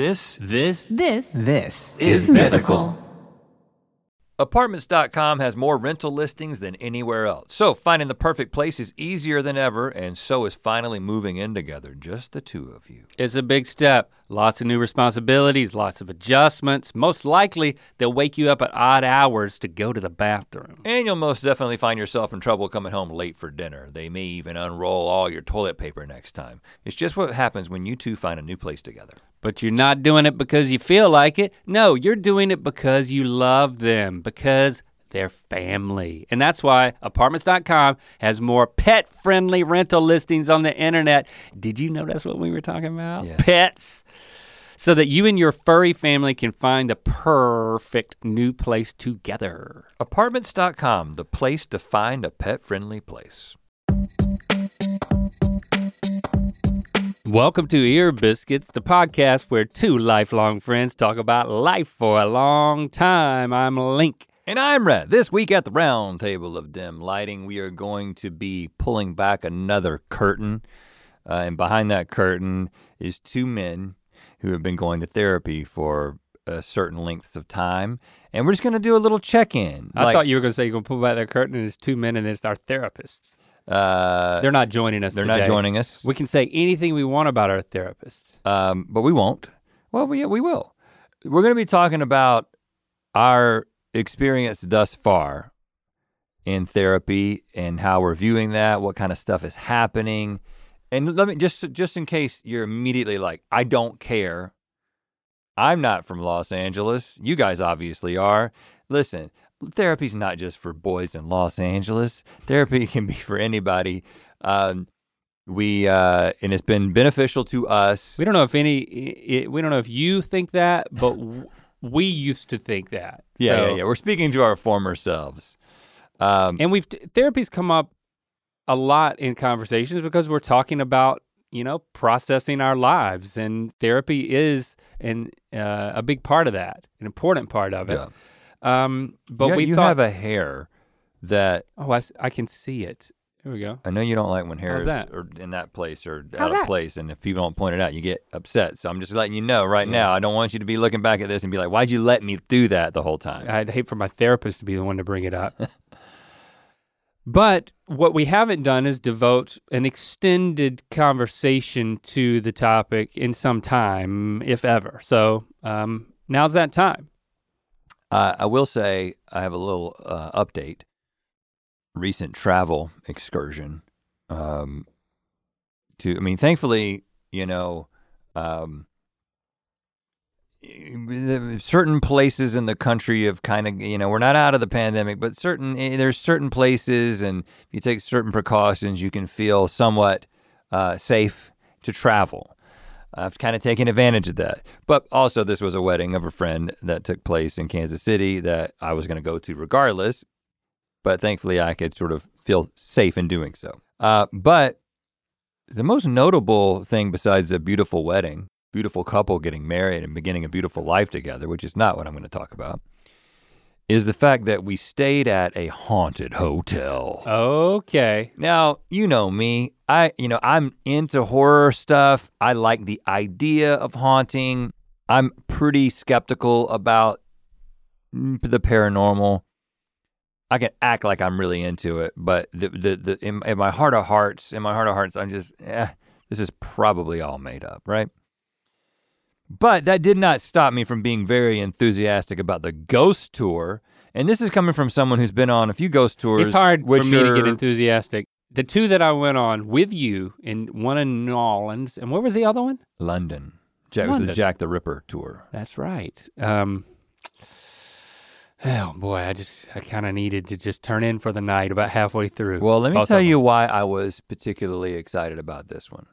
This, this This This is mythical. Apartments.com has more rental listings than anywhere else. So finding the perfect place is easier than ever, and so is finally moving in together, just the two of you. It's a big step. Lots of new responsibilities, lots of adjustments. Most likely, they'll wake you up at odd hours to go to the bathroom. And you'll most definitely find yourself in trouble coming home late for dinner. They may even unroll all your toilet paper next time. It's just what happens when you two find a new place together. But you're not doing it because you feel like it. No, you're doing it because you love them, because they're family. And that's why apartments.com has more pet friendly rental listings on the internet. Did you know that's what we were talking about? Yes. Pets. So that you and your furry family can find the perfect new place together. Apartments.com, the place to find a pet friendly place. Welcome to Ear Biscuits, the podcast where two lifelong friends talk about life for a long time. I'm Link. And I'm Rhett. This week at the round table of dim lighting, we are going to be pulling back another curtain. Uh, and behind that curtain is two men who have been going to therapy for a certain lengths of time. And we're just going to do a little check in. I thought you were going to say you're going to pull back that curtain and it's two men and it's our therapists. uh, They're not joining us they're today. not joining us, We can say anything we want about our therapists. um, but we won't. Well, we, we will. We're going to be talking about our experience thus far in therapy and how we're viewing that, what kind of stuff is happening. And let me just just in case you're immediately like, I don't care. I'm not from Los Angeles. You guys obviously are. Listen, therapy's not just for boys in Los Angeles. Therapy can be for anybody. Um, we uh, and it's been beneficial to us. We don't know if any, i- i- we don't know if you think that, but we used to think that. Yeah, So- yeah, yeah. We're speaking to our former selves. Um, And we've, therapy's come up a lot in conversations because we're talking about, you know, processing our lives. And therapy is an, uh, a big part of that, an important part of it. yeah. Um, but you, we you thought, have a hair that oh, I, I can see it. There we go. I know you don't like when hairs that? are in that place or How's out of that? place, and if people don't point it out, you get upset. So I'm just letting you know right Yeah. now. I don't want you to be looking back at this and be like, "Why'd you let me do that the whole time?" I'd hate for my therapist to be the one to bring it up. but what we haven't done is devote an extended conversation to the topic in some time, if ever. So um, now's that time. Uh, I will say I have a little uh, update. Recent travel excursion. Um, to I mean, thankfully, you know, um, certain places in the country have kind of you know we're not out of the pandemic, but certain eh, there's certain places, and if you take certain precautions, you can feel somewhat uh, safe to travel. I've kind of taken advantage of that. But also, this was a wedding of a friend that took place in Kansas City that I was going to go to regardless. But thankfully, I could sort of feel safe in doing so. Uh, but the most notable thing, besides a beautiful wedding, beautiful couple getting married and beginning a beautiful life together, which is not what I'm going to talk about, is the fact that we stayed at a haunted hotel. Okay. Now, you know me. I, you know, I'm into horror stuff. I like the idea of haunting. I'm pretty skeptical about the paranormal. I can act like I'm really into it, but the the, the in, in my heart of hearts, in my heart of hearts, I'm just, eh, this is probably all made up, right? But that did not stop me from being very enthusiastic about the ghost tour. And this is coming from someone who's been on a few ghost tours. It's hard for me to get enthusiastic. The two that I went on with you, and one in New Orleans, and where was the other one? London. Jack was the Jack the Ripper tour. That's right. Um, oh boy, I just I kind of needed to just turn in for the night about halfway through. Well, let me tell you why I was particularly excited about this one.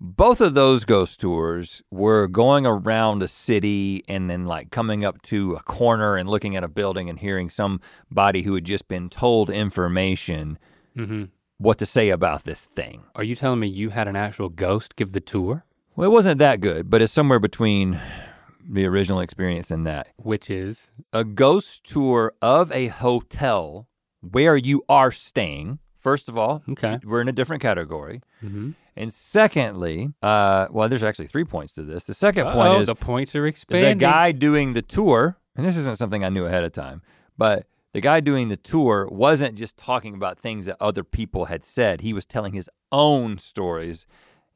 Both of those ghost tours were going around a city and then like coming up to a corner and looking at a building and hearing somebody who had just been told information them. hmm what to say about this thing. Are you telling me you had an actual ghost give the tour, Well, it wasn't that good, but it's somewhere between the original experience and that. which is a ghost tour of a hotel where you are staying First of all, Okay. we're in a different category. Mm-hmm. And secondly, uh, well, there's actually three points to this. The 2nd point is the points are expanding. the guy doing the tour, and this isn't something I knew ahead of time, but the guy doing the tour wasn't just talking about things that other people had said. He was telling his own stories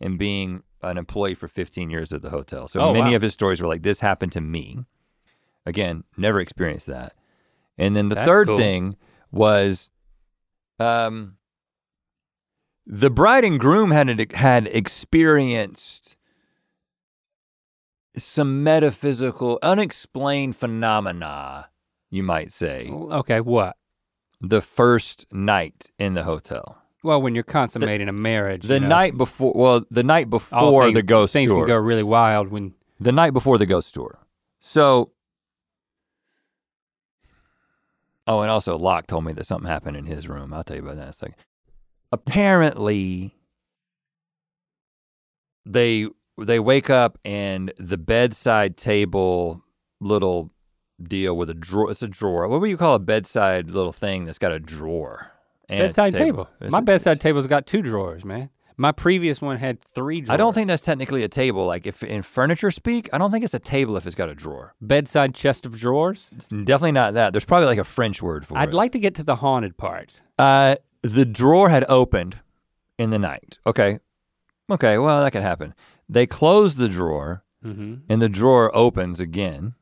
and being an employee for 15 years at the hotel. So Oh, many wow. of his stories were like, this happened to me. Again, never experienced that. And then the That's third cool. thing was um, the bride and groom had had experienced some metaphysical, unexplained phenomena, you might say, Okay, what? the first night in the hotel. Well, when you're consummating a marriage. The you know, night before, well, the night before things- the ghost things tour. can go really wild when. the night before the ghost tour. So, oh, and also Locke told me that something happened in his room. I'll tell you about that in a second. Apparently, they they wake up and the bedside table little deal with a drawer. It's a drawer. What would you call a bedside little thing that's got a drawer? and a Bedside table. My bedside table's got two drawers, man. My previous one had three drawers. I don't think that's technically a table. Like if in furniture speak, I don't think it's a table if it's got a drawer. bedside chest of drawers. It's definitely not that. There's probably like a French word for it. I'd like to get to the haunted part. uh, the drawer had opened in the night. Okay. Okay, well, that could happen. They close the drawer Mm-hmm. and the drawer opens again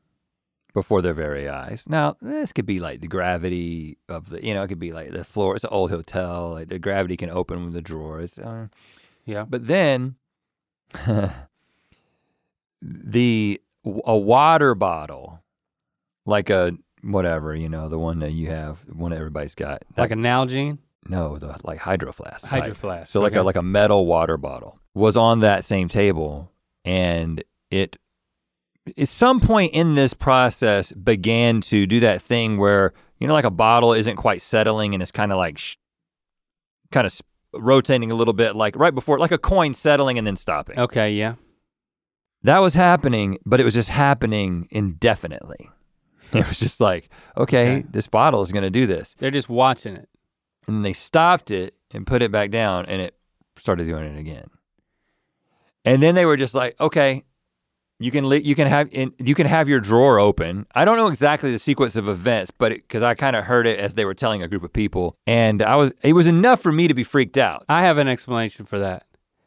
before their very eyes. Now, this could be like the gravity of the, you know, it could be like the floor. It's an old hotel. Like the gravity can open the drawers. Uh, Yeah. but then the a water bottle, like a whatever, you know, the one that you have, one that everybody's got. That- Like a Nalgene? no, the like hydro flask. Hydro flask. So like a like a metal water bottle was on that same table, and it at some point in this process began to do that thing where you know like a bottle isn't quite settling and it's kind of like sh- kind of rotating a little bit, like right before like a coin settling and then stopping. Okay, yeah. That was happening, but it was just happening indefinitely. It was just like, okay, Okay. this bottle is going to do this. They're just watching it. and they stopped it and put it back down and it started doing it again and then they were just like okay you can li- you can have in, you can have your drawer open i don't know exactly the sequence of events but because i kind of heard it as they were telling a group of people and i was it was enough for me to be freaked out I have an explanation for that.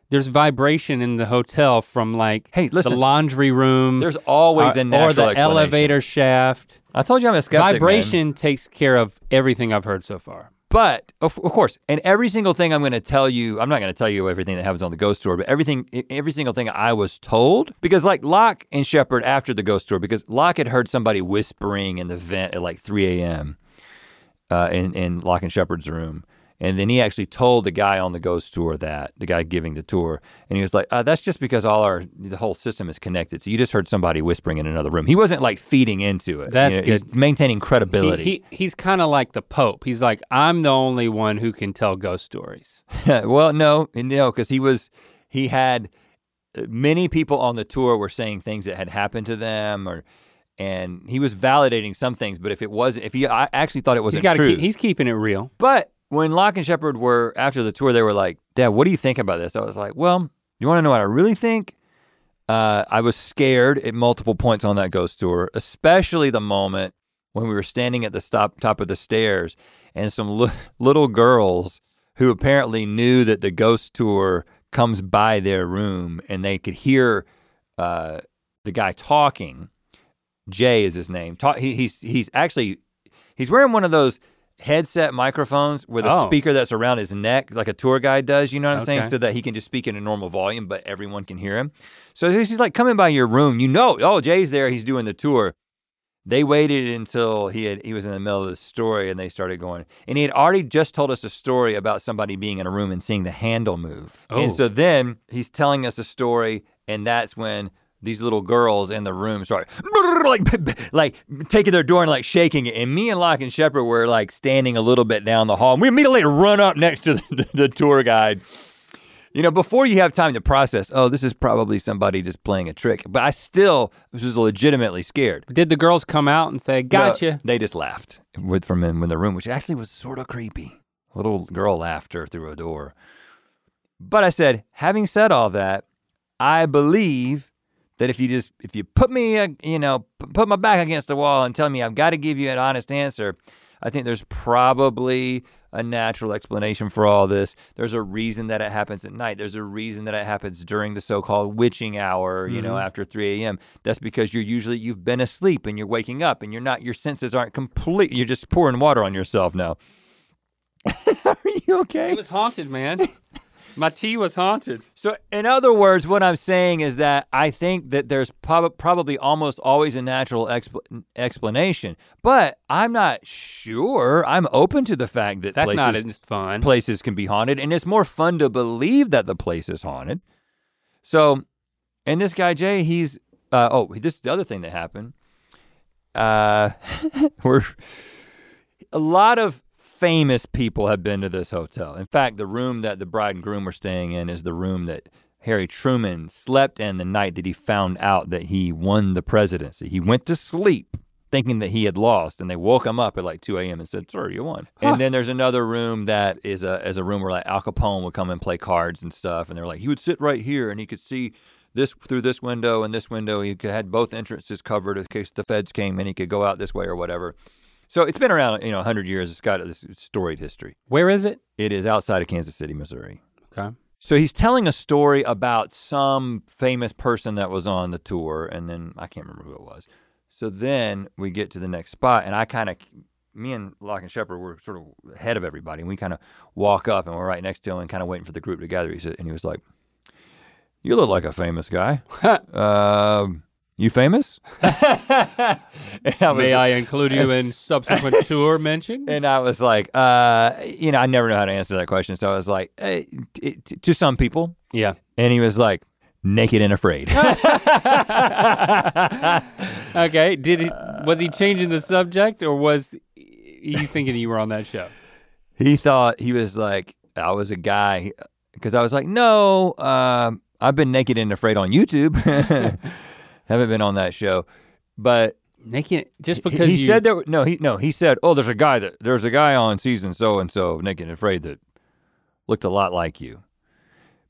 There's vibration in the hotel from like hey the listen laundry room there's always uh, a natural or the elevator shaft. i told you i'm a skeptic man. vibration takes care of everything I've heard so far. But of, of course, and every single thing I'm going to tell you, I'm not going to tell you everything that happens on the ghost tour, but everything, every single thing I was told, because like Locke and Shepherd after the ghost tour, because Locke had heard somebody whispering in the vent at like 3 a.m. Uh, in in Locke and Shepherd's room, and then he actually told the guy on the ghost tour that the guy giving the tour, and he was like, uh, "That's just because all our the whole system is connected. So you just heard somebody whispering in another room. He wasn't like feeding into it. That's you know, he's good. maintaining credibility. he, he's kind of like the Pope. He's like, I'm the only one who can tell ghost stories. well, no, no, because he was he had uh, many people on the tour were saying things that had happened to them, or and he was validating some things. But if it was, if he I actually thought it wasn't got true, keep, he's keeping it real. but when Locke and Shepherd were after the tour, they were like, "Dad, what do you think about this?" I was like, "Well, you want to know what I really think?" Uh, I was scared at multiple points on that ghost tour, especially the moment when we were standing at the stop top of the stairs, and some li- little girls who apparently knew that the ghost tour comes by their room, and they could hear uh, the guy talking. Jay is his name. He, he's he's actually he's wearing one of those headset microphones with a Oh. speaker that's around his neck, like a tour guide does. You know what I'm saying? Okay. So that he can just speak in a normal volume, but everyone can hear him. So he's like coming by your room. You know, oh Jay's there. He's doing the tour. They waited until he had he was in the middle of the story and they started going. And he had already just told us a story about somebody being in a room and seeing the handle move. Oh. And so then he's telling us a story, and that's when these little girls in the room start like like taking their door and like shaking it. And me and Locke and Shepherd were like standing a little bit down the hall. And we immediately run up next to the, the tour guide. You know, before you have time to process, oh, this is probably somebody just playing a trick. But I still was legitimately scared. Did the girls come out and say, No, gotcha? they just laughed with from in, in the room, which actually was sort of creepy. little girl laughter through a door. But I said, having said all that, I believe that if you just if you put me, uh, you know, put my back against the wall and tell me I've got to give you an honest answer, I think there's probably a natural explanation for all this. There's a reason that it happens at night. There's a reason that it happens during the so-called witching hour, you know, Mhm. after 3 a.m. That's because you're usually you've been asleep and you're waking up and you're not your senses aren't complete. You're just pouring water on yourself now. Are you okay? It was haunted, man. My tea was haunted. So, in other words, what I'm saying is that I think that there's prob- probably almost always a natural expl- explanation, but I'm not sure. I'm open to the fact that That's places, not as fun. places can be haunted, and it's more fun to believe that the place is haunted. So, and this guy Jay, he's uh, oh, this is the other thing that happened. Uh, we're a lot of famous people have been to this hotel. In fact, the room that the bride and groom were staying in is the room that Harry Truman slept in the night that he found out that he won the presidency. He went to sleep thinking that he had lost, and they woke him up at like 2 a.m. and said, "Sir, you won." Huh. And then there's another room that is a is a room where like Al Capone would come and play cards and stuff, and they're like he would sit right here and he could see this through this window and this window. He could, had both entrances covered in case the feds came, and he could go out this way or whatever. So it's been around, you know, 100 years. It's got this storied history. Where is it? It is outside of Kansas City, Missouri. Okay. So he's telling a story about some famous person that was on the tour, and then I can't remember who it was. So then we get to the next spot, and I kind of, me and Locke and Shepherd were sort of ahead of everybody, and we kind of walk up, and we're right next to him, and kind of waiting for the group to gather. He said, and he was like, "You look like a famous guy. Um, you famous?" I was- May I include you in subsequent tour mentions? And I was like, uh, you know, I never know how to answer that question. So I was like, eh, t- t- to some people. yeah. And he was like, naked and afraid. Okay. Did he? Was he changing the subject, or was you thinking you were on that show? he thought he was like, I was a guy. Because I was like, no, um, I've been naked and afraid on YouTube. Haven't been on that show. But Naked, just because he you, said there, no, he, no, he said, oh, there's a guy that, there's a guy on season so and so, naked and afraid that looked a lot like you.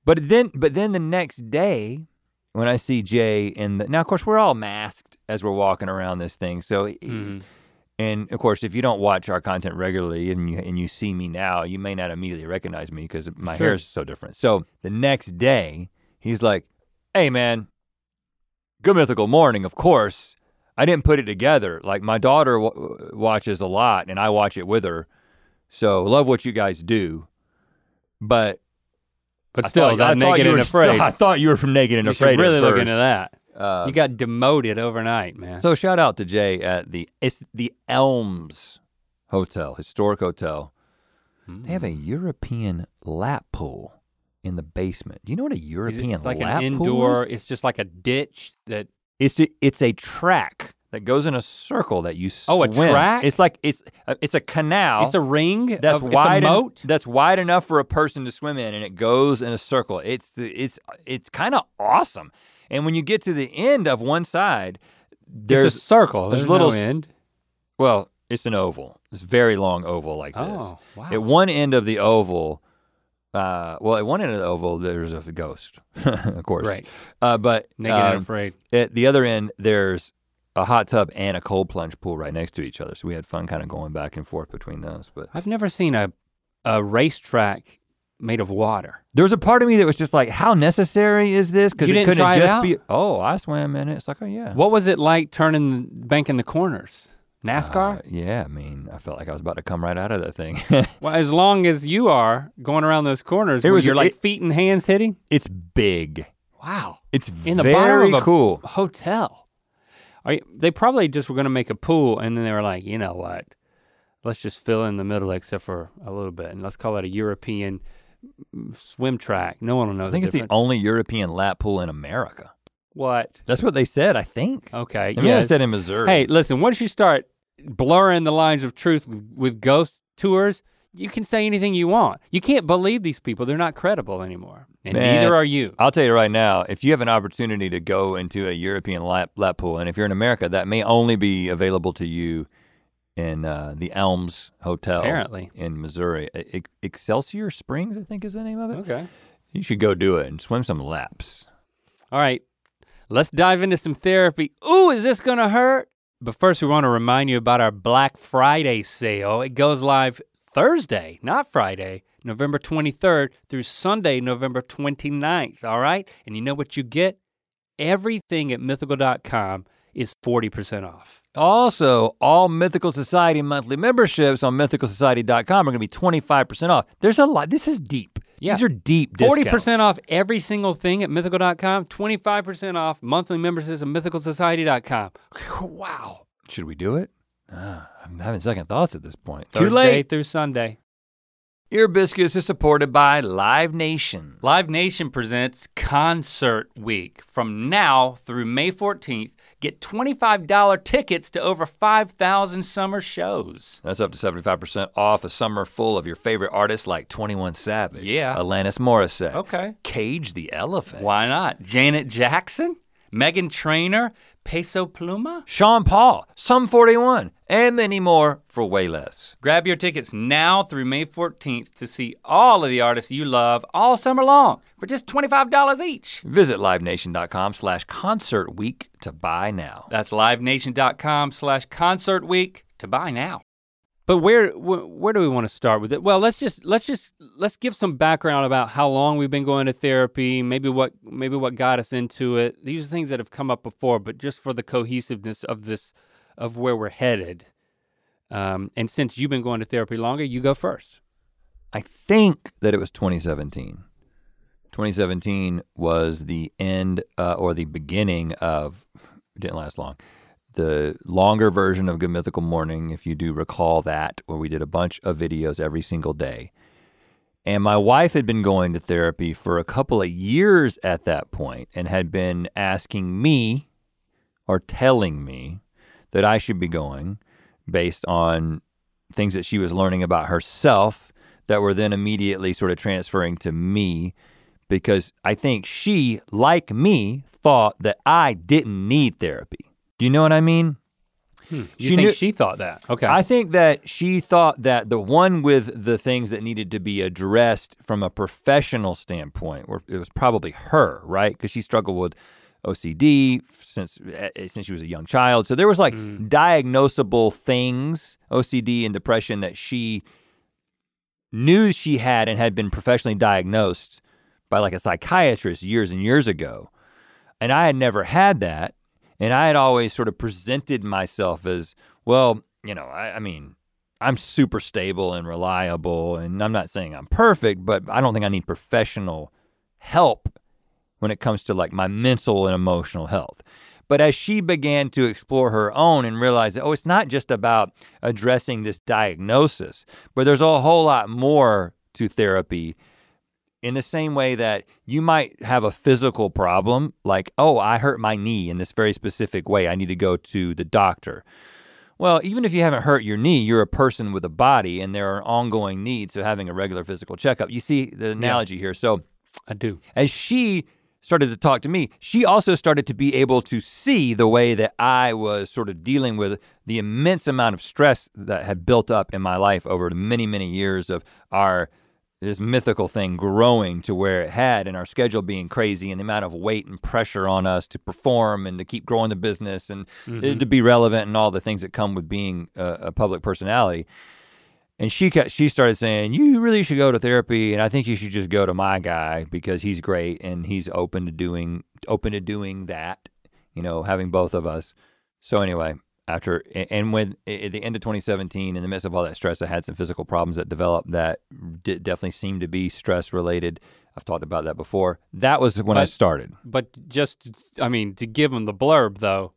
But then, but then the next day, when I see Jay in the now, of course, we're all masked as we're walking around this thing. So, Mhm. and of course, if you don't watch our content regularly and you and you see me now, you may not immediately recognize me because my Sure. hair is so different. So the next day, he's like, "Hey, man, good mythical morning, of course." I didn't put it together. Like my daughter w- watches a lot, and I watch it with her. So love what you guys do, but but I still, thought, I thought naked you and were, afraid. I thought you were from Naked and you Afraid. should really look into that. Uh, you got demoted overnight, man. So shout out to Jay at the it's the Elms Hotel, historic hotel. They have a European lap pool in the basement. Do you know what a European it's like lap an indoor. is? It's just like a ditch that. It's a, it's a track that goes in a circle that you swim. Oh, a track? It's like it's uh, it's a canal. It's a ring. that's of, wide a en- moat. that's wide enough for a person to swim in and it goes in a circle it's the, it's it's kind of awesome and when you get to the end of one side there's a circle. there's There's, little no end. well it's an oval it's very long oval like this Oh, wow. at one end of the oval uh, well at one end of the oval there's a ghost of course Right. uh, but Naked and um, afraid. at the other end there's a hot tub and a cold plunge pool right next to each other so we had fun kind of going back and forth between those but I've never seen a a racetrack made of water. There was a part of me that was just like, how necessary is this? Because it couldn't it just out? be, oh, I swam in it. It's like, oh, yeah. What was it like turning banking the corners? NASCAR? Uh, yeah, I mean, I felt like I was about to come right out of that thing. well, as long as you are going around those corners, It was- you're like feet and hands hitting. it's big. Wow. It's In the very bottom of a cool. hotel. Are you, they probably just were going to make a pool, and then they were like, you know what? Let's just fill in the middle, except for a little bit, and let's call it a European swim track. No one will know. I think it's the only European lap pool in America. what. That's what they said, I think. Okay. I mean, yeah. I said in Missouri. Hey, listen. Once you start blurring the lines of truth with, ghost tours, you can say anything you want. You can't believe these people; they're not credible anymore, and Man. neither are you. I'll tell you right now, if you have an opportunity to go into a European lap, lap pool, and if you're in America, that may only be available to you in uh, the Elms Hotel. Apparently. in Missouri, E- Excelsior Springs, I think is the name of it. Okay. You should go do it and swim some laps. All right, let's dive into some therapy. Ooh, is this gonna hurt? But first, we want to remind you about our Black Friday sale. It goes live Thursday, not Friday, November 23rd through Sunday, November 29th. All right? And you know what you get? Everything at mythical.com is 40% off. Also, all Mythical Society monthly memberships on mythicalsociety.com are going to be 25% off. There's a lot. This is deep. Yeah. These are deep Forty discounts. percent off every single thing at mythical.com, 25% off monthly memberships at mythicalsociety.com. Wow. Should we do it? Ah, I'm having second thoughts at this point. Thursday Too late. through Sunday. Ear Biscuits is supported by Live Nation. Live Nation presents Concert Week. From now through May 14th, get $25 tickets to over 5,000 summer shows. That's up to 75% off a summer full of your favorite artists like 21 Savage, Yeah. Alanis Morissette, Okay. Cage the Elephant, Why not? Janet Jackson, Meghan Trainor, Peso Pluma? Sean Paul, Sum 41, and many more for way less. Grab your tickets now through May 14th to see all of the artists you love all summer long for just $25 each. Visit livenation.com slash concert week to buy now. That's livenation.com slash concert week to buy now. But where, where where do we want to start with it? Well, let's just let's just let's give some background about how long we've been going to therapy, maybe what maybe what got us into it. These are things that have come up before, but just for the cohesiveness of this of where we're headed. Um, and since you've been going to therapy longer, you go first. I think that it was 2017. 2017 was the end uh, or the beginning of, didn't last long, the longer version of Good Mythical Morning, if you do recall that, where we did a bunch of videos every single day. And my wife had been going to therapy for a couple of years at that point and had been asking me or telling me that I should be going based on things that she was learning about herself that were then immediately sort of transferring to me because I think she, like me, thought that I didn't need therapy. Do you know what I mean? Hmm. You She think knew- she thought that? Okay. I think that she thought that the one with the things that needed to be addressed from a professional standpoint, were it was probably her, right? Because she struggled with OCD since eh, since she was a young child. So there was like diagnosable things, OCD and depression that she knew she had and had been professionally diagnosed by like a psychiatrist years and years ago. And I had never had that. And I had always sort of presented myself as, well, you know, I, I mean, I'm super stable and reliable. And I'm not saying I'm perfect, but I don't think I need professional help when it comes to like my mental and emotional health. But as she began to explore her own and realize that, oh, it's not just about addressing this diagnosis, but there's a whole lot more to therapy in the same way that you might have a physical problem, like, oh, I hurt my knee in this very specific way. I need to go to the doctor. Well, even if you haven't hurt your knee, you're a person with a body and there are ongoing needs of having a regular physical checkup. You see the analogy here. So, I do. as she started to talk to me, she also started to be able to see the way that I was sort of dealing with the immense amount of stress that had built up in my life over many, many years of our this mythical thing growing to where it had and our schedule being crazy and the amount of weight and pressure on us to perform and to keep growing the business and mm-hmm. to be relevant and all the things that come with being a, a public personality. And she she started saying, "You really should go to therapy, and I think you should just go to my guy because he's great and he's open to doing open to doing that. You know, having both of us." So anyway, after and when at the end of 2017, in the midst of all that stress, I had some physical problems that developed that definitely seemed to be stress related. I've talked about that before. That was when I started. But just, I mean, to give them the blurb though,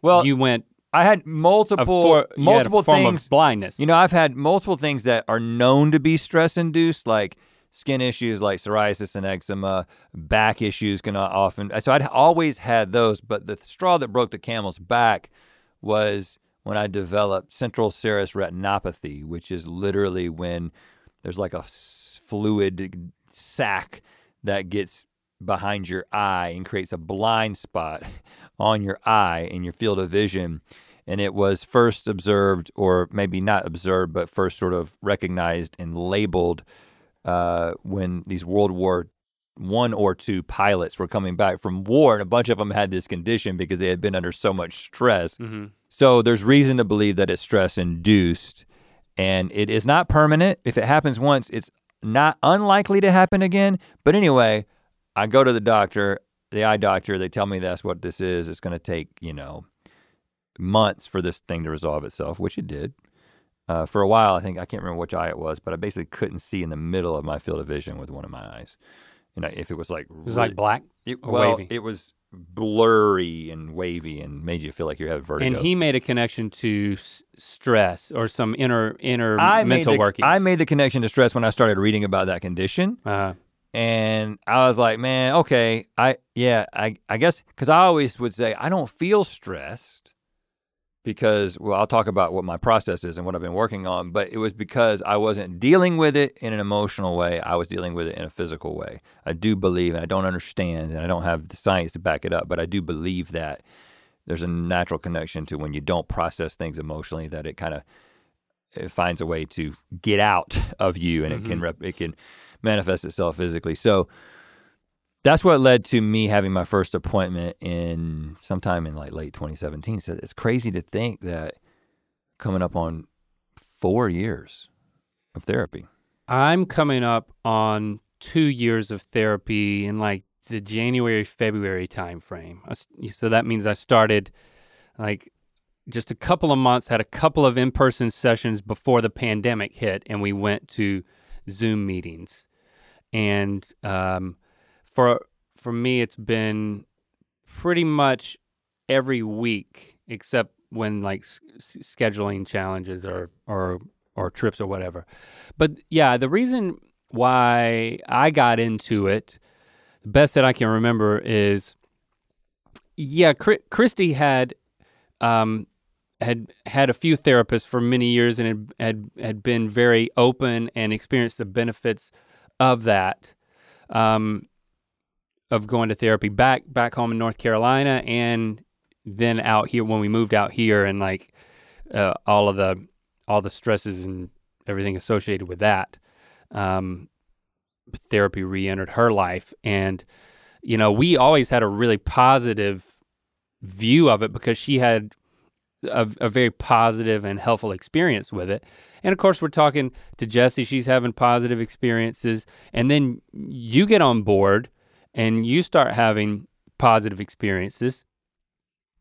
Well, you went I had multiple for, you had multiple things. blindness. You know, I've had multiple things that are known to be stress induced, like skin issues like psoriasis and eczema, back issues can often. So I'd always had those, but the straw that broke the camel's back was when I developed central serous retinopathy, which is literally when there's like a fluid sac that gets behind your eye and creates a blind spot on your eye in your field of vision. and it was first observed, or maybe not observed, but first sort of recognized and labeled uh, when these World War one or two pilots were coming back from war, and a bunch of them had this condition because they had been under so much stress. Mm-hmm. So there's reason to believe that it's stress induced, and it is not permanent. If it happens once, it's not unlikely to happen again. But anyway, I go to the doctor, the eye doctor. They tell me that's what this is. It's going to take you know months for this thing to resolve itself, which it did. Uh, for a while, I think I can't remember which eye it was, but I basically couldn't see in the middle of my field of vision with one of my eyes. You know, if it was like It was like black. it, well, wavy? it was blurry and wavy and made you feel like you have vertigo. And he made a connection to s- stress or some inner inner I made mental the, workings. I made the connection to stress when I started reading about that condition, uh, and I was like, man, okay, I yeah, I I guess because I always would say I don't feel stressed because well, I'll talk about what my process is and what I've been working on, but it was because I wasn't dealing with it in an emotional way. I was dealing with it in a physical way. I do believe, and I don't understand, and I don't have the science to back it up, but I do believe that there's a natural connection to when you don't process things emotionally that it kind of it finds a way to get out of you and it can Mhm. rep- it can manifest itself physically. So that's what led to me having my first appointment in sometime in like late 2017. So it's crazy to think that coming up on 4 years of therapy. I'm coming up on two years of therapy in like the January February timeframe. So that means I started like just a couple of months, had a couple of in-person sessions before the pandemic hit, and we went to Zoom meetings. And um, for for me, it's been pretty much every week, except when like s- scheduling challenges or or or trips or whatever. But yeah, the reason why I got into it, the best that I can remember is, yeah, Chri- Christy had, um, had had a few therapists for many years and had had had been very open and experienced the benefits of that, um, of going to therapy back back home in North Carolina and then out here when we moved out here and like uh, all of the all the stresses and everything associated with that. Um, therapy re-entered her life, and you know we always had a really positive view of it because she had a, a very positive and helpful experience with it. And of course, we're talking to Jessie; she's having positive experiences, and then you get on board and you start having positive experiences.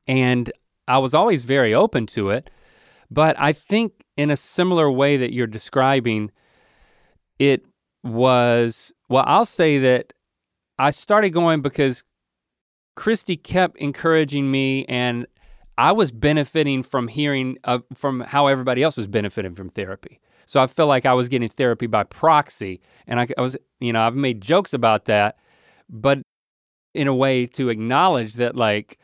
And I was always very open to it, but I think in a similar way that you're describing, it was, well, I'll say that I started going because Christy kept encouraging me and I was benefiting from hearing uh, from how everybody else was benefiting from therapy. So I felt like I was getting therapy by proxy and I, I was, you know, I've made jokes about that, but in a way to acknowledge that like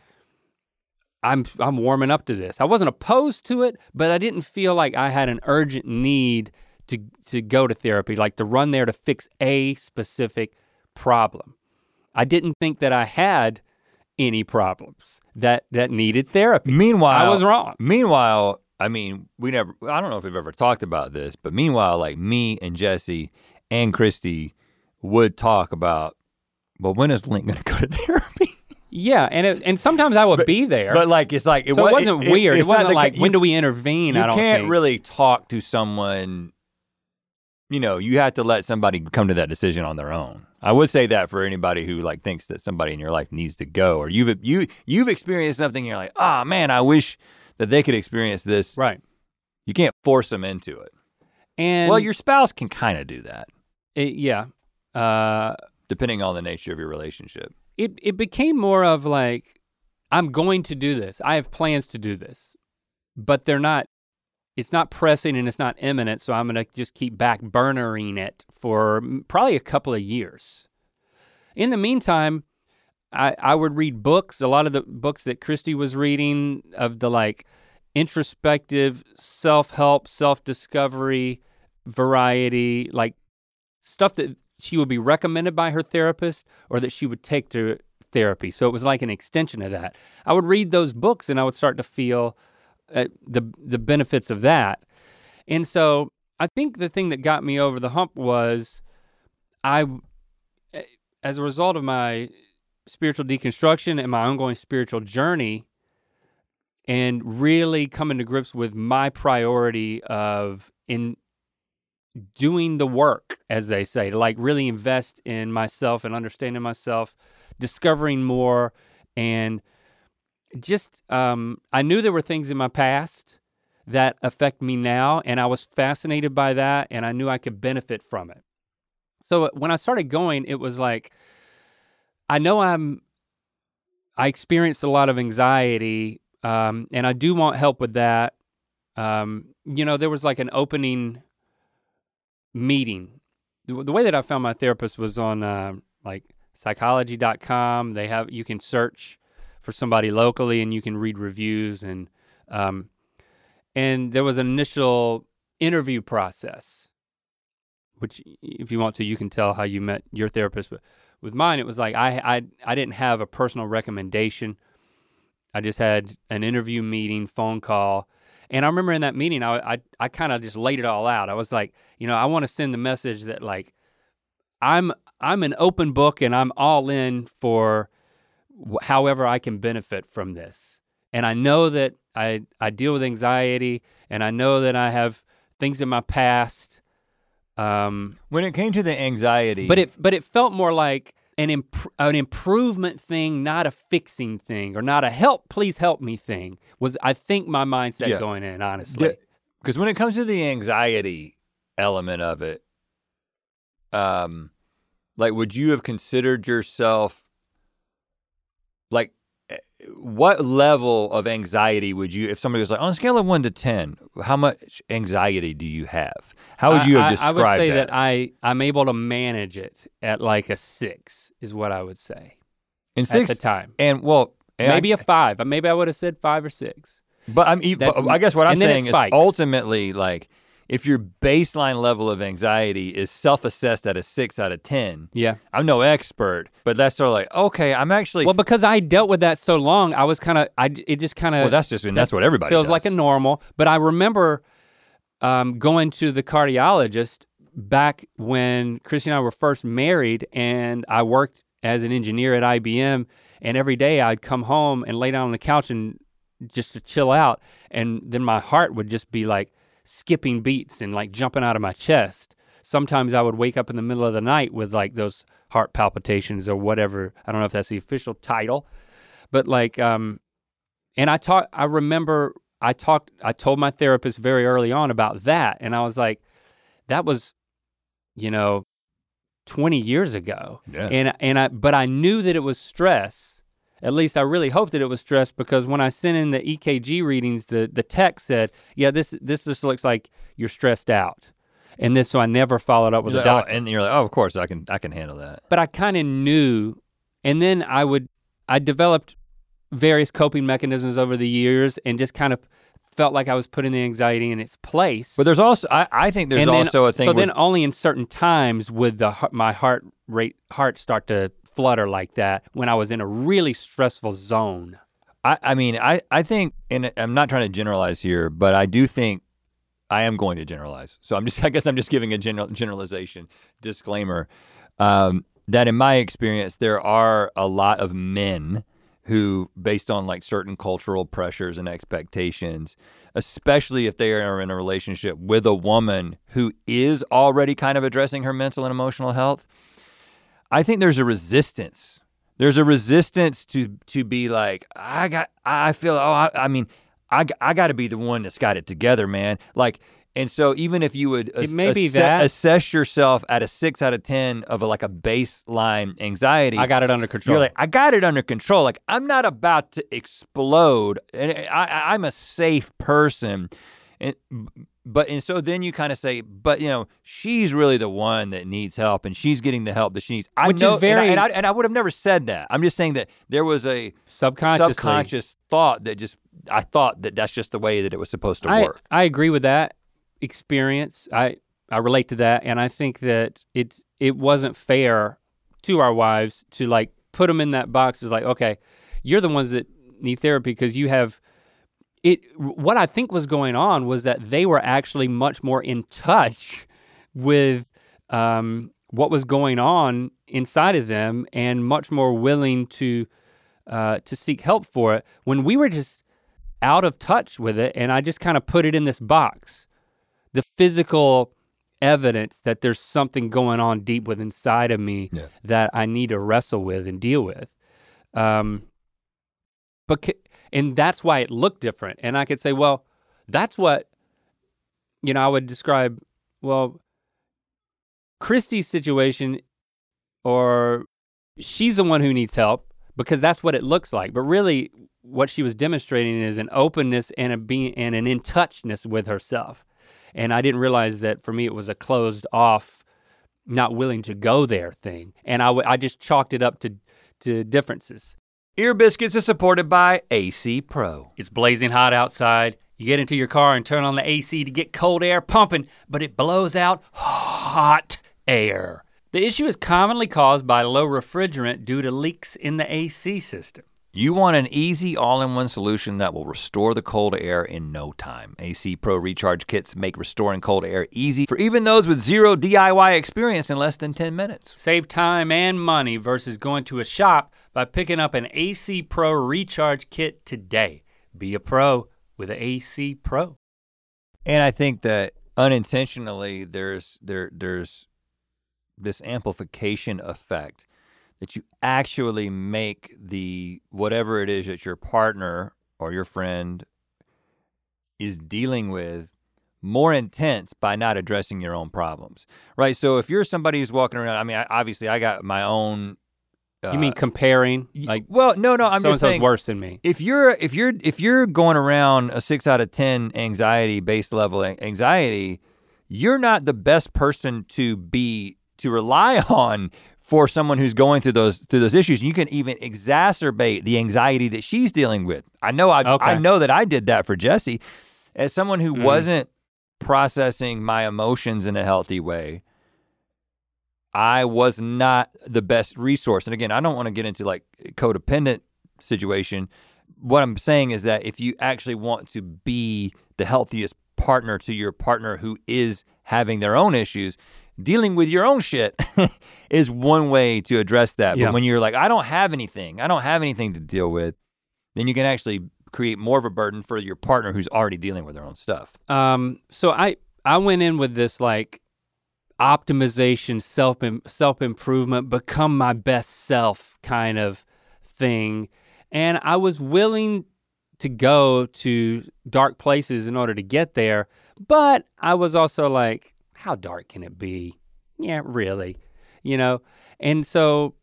I'm I'm warming up to this. I wasn't opposed to it, but I didn't feel like I had an urgent need to to go to therapy, like to run there to fix a specific problem. I didn't think that I had any problems that that needed therapy. Meanwhile, I was wrong. Meanwhile, I mean, we never, I don't know if we've ever talked about this, but meanwhile, like me and Jessie and Christy would talk about, well, when is Link going to go to therapy? Yeah, and it, and sometimes I would be there. But like, it's like, it, so it wasn't it- weird. It, not wasn't like ca- when do we intervene? you I don't can't think. really talk to someone, you know, you have to let somebody come to that decision on their own. I would say that for anybody who like thinks that somebody in your life needs to go, or you've you you've experienced something, and you're like, ah, man, I wish that they could experience this. right. You can't force them into it. And well, your spouse can kind of do that, it, yeah. Uh, depending on the nature of your relationship. it it became more of like I'm going to do this. I have plans to do this. But they're not it's not pressing and it's not imminent, so I'm to just keep back burnering it for probably a couple of years. In the meantime, I I would read books, a lot of the books that Christy was reading of the like introspective, self-help, self-discovery variety, like stuff that she would be recommended by her therapist or that she would take to therapy. So it was like an extension of that. I would read those books and I would start to feel uh, the the benefits of that. And so I think the thing that got me over the hump was I eh, as a result of my spiritual deconstruction and my ongoing spiritual journey and really coming to grips with my priority of in doing the work as they say to like really invest in myself and understanding myself discovering more and just um, i knew there were things in my past that affect me now and i was fascinated by that and i knew i could benefit from it so when i started going it was like i know i'm i experienced a lot of anxiety um, and i do want help with that um, you know there was like an opening meeting. The, the way that I found my therapist was on uh, like psychology.com. They have you can search for somebody locally and you can read reviews and um, and there was an initial interview process, which if you want to, you can tell how you met your therapist. But with mine, it was like I I I didn't have a personal recommendation. I just had an interview meeting, phone call, and I remember in that meeting, I I, I kind of just laid it all out. I was like, you know, I want to send the message that like I'm I'm an open book and I'm all in for however I can benefit from this. And I know that I I deal with anxiety and I know that I have things in my past. Um, when it came to the anxiety, but it but it felt more like an imp- an improvement thing, not a fixing thing, or not a help, please help me thing. Was I think my mindset yeah. going in honestly? Because when it comes to the anxiety element of it, um, like would you have considered yourself what level of anxiety would you if somebody was like on a scale of one to ten how much anxiety do you have? How would you have described I, I would say that? that i i'm able to manage it at like a six is what i would say in six? at the time. And well and maybe I, a five. Maybe i would have said five or six. But i'm but i guess what i'm saying is ultimately like if your baseline level of anxiety is self-assessed at a six out of ten, yeah, I'm no expert, but that's sort of like okay, I'm actually well because I dealt with that so long, I was kind of I it just kind of well that's just and that's what everybody feels does. like a normal. But I remember um, going to the cardiologist back when Chrissy and I were first married, and I worked as an engineer at IBM, and every day I'd come home and lay down on the couch and just to chill out, and then my heart would just be like skipping beats and like jumping out of my chest. Sometimes I would wake up in the middle of the night with like those heart palpitations or whatever. I don't know if that's the official title, but like, um, and I talked, I remember I talked, I told my therapist very early on about that. And I was like, that was, you know, 20 years ago. Yeah. And, and I, but I knew that it was stress at least I really hope that it was stress because when I sent in the EKG readings, the the text said, "Yeah, this this just looks like you're stressed out." And this, so I never followed up with you're the like, doctor. Oh, and you're like, "Oh, of course, I can I can handle that." But I kind of knew, and then I would I developed various coping mechanisms over the years, and just kind of felt like I was putting the anxiety in its place. But there's also I, I think there's also a thing. So then only in certain times would the my heart rate heart start to flutter like that when I was in a really stressful zone. I, I mean, I, I think, and I'm not trying to generalize here, but I do think I am going to generalize. So I'm just, I guess I'm just giving a general generalization disclaimer um, that in my experience, there are a lot of men who, based on like certain cultural pressures and expectations, especially if they are in a relationship with a woman who is already kind of addressing her mental and emotional health, I think there's a resistance. There's a resistance to to be like I got I feel oh I, I mean I I got to be the one that's got it together, man. Like and so even if you would it may ass- be that. assess yourself at a six out of ten of a, like a baseline anxiety, I got it under control. You're like I got it under control. Like I'm not about to explode, and I, I'm a safe person. And but and so then you kind of say, but you know, she's really the one that needs help, and she's getting the help that she needs. I Which know, is very, and I, and I, I would have never said that. I'm just saying that there was a subconscious thought that just I thought that that's just the way that it was supposed to I, work. I agree with that experience. I I relate to that, and I think that it it wasn't fair to our wives to like put them in that box. Is like, okay, you're the ones that need therapy because you have it what I think was going on was that they were actually much more in touch with um, what was going on inside of them and much more willing to uh, to seek help for it when we were just out of touch with it and I just kind of put it in this box. The physical evidence that there's something going on deep within inside of me Yeah. that I need to wrestle with and deal with. Um, but and that's why it looked different. And I could say, well, that's what you know. I would describe well, Christy's situation, or she's the one who needs help because that's what it looks like. But really, what she was demonstrating is an openness and a being and an in touchness with herself. And I didn't realize that for me it was a closed off, not willing to go there thing. And I, w- I just chalked it up to to differences. Ear Biscuits is supported by AC Pro. It's blazing hot outside. You get into your car and turn on the AC to get cold air pumping, but it blows out hot air. The issue is commonly caused by low refrigerant due to leaks in the AC system. You want an easy all-in-one solution that will restore the cold air in no time. AC Pro recharge kits make restoring cold air easy for even those with zero DIY experience in less than 10 minutes. Save time and money versus going to a shop by picking up an AC Pro recharge kit today. Be a pro with an AC Pro. And I think that unintentionally there's there there's this amplification effect that you actually make the whatever it is that your partner or your friend is dealing with more intense by not addressing your own problems. Right? So if you're somebody who's walking around, I mean I, obviously I got my own uh, you mean comparing? Like well, no, no, I'm so just saying worse than me. if you're if you're if you're going around a six out of ten anxiety base level anxiety, you're not the best person to be to rely on for someone who's going through those through those issues. You can even exacerbate the anxiety that she's dealing with. I know I I know that I did that for Jessie. As someone who Mhm. wasn't processing my emotions in a healthy way, I was not the best resource. And again, I don't want to get into like codependent situation. What I'm saying is that if you actually want to be the healthiest partner to your partner who is having their own issues, dealing with your own shit is one way to address that. Yeah. But when you're like, I don't have anything, I don't have anything to deal with, then you can actually create more of a burden for your partner who's already dealing with their own stuff. Um, so I I went in with this like optimization, self self improvement, become my best self kind of thing, and I was willing to go to dark places in order to get there, but I was also like, how dark can it be? Yeah, really, you know, and so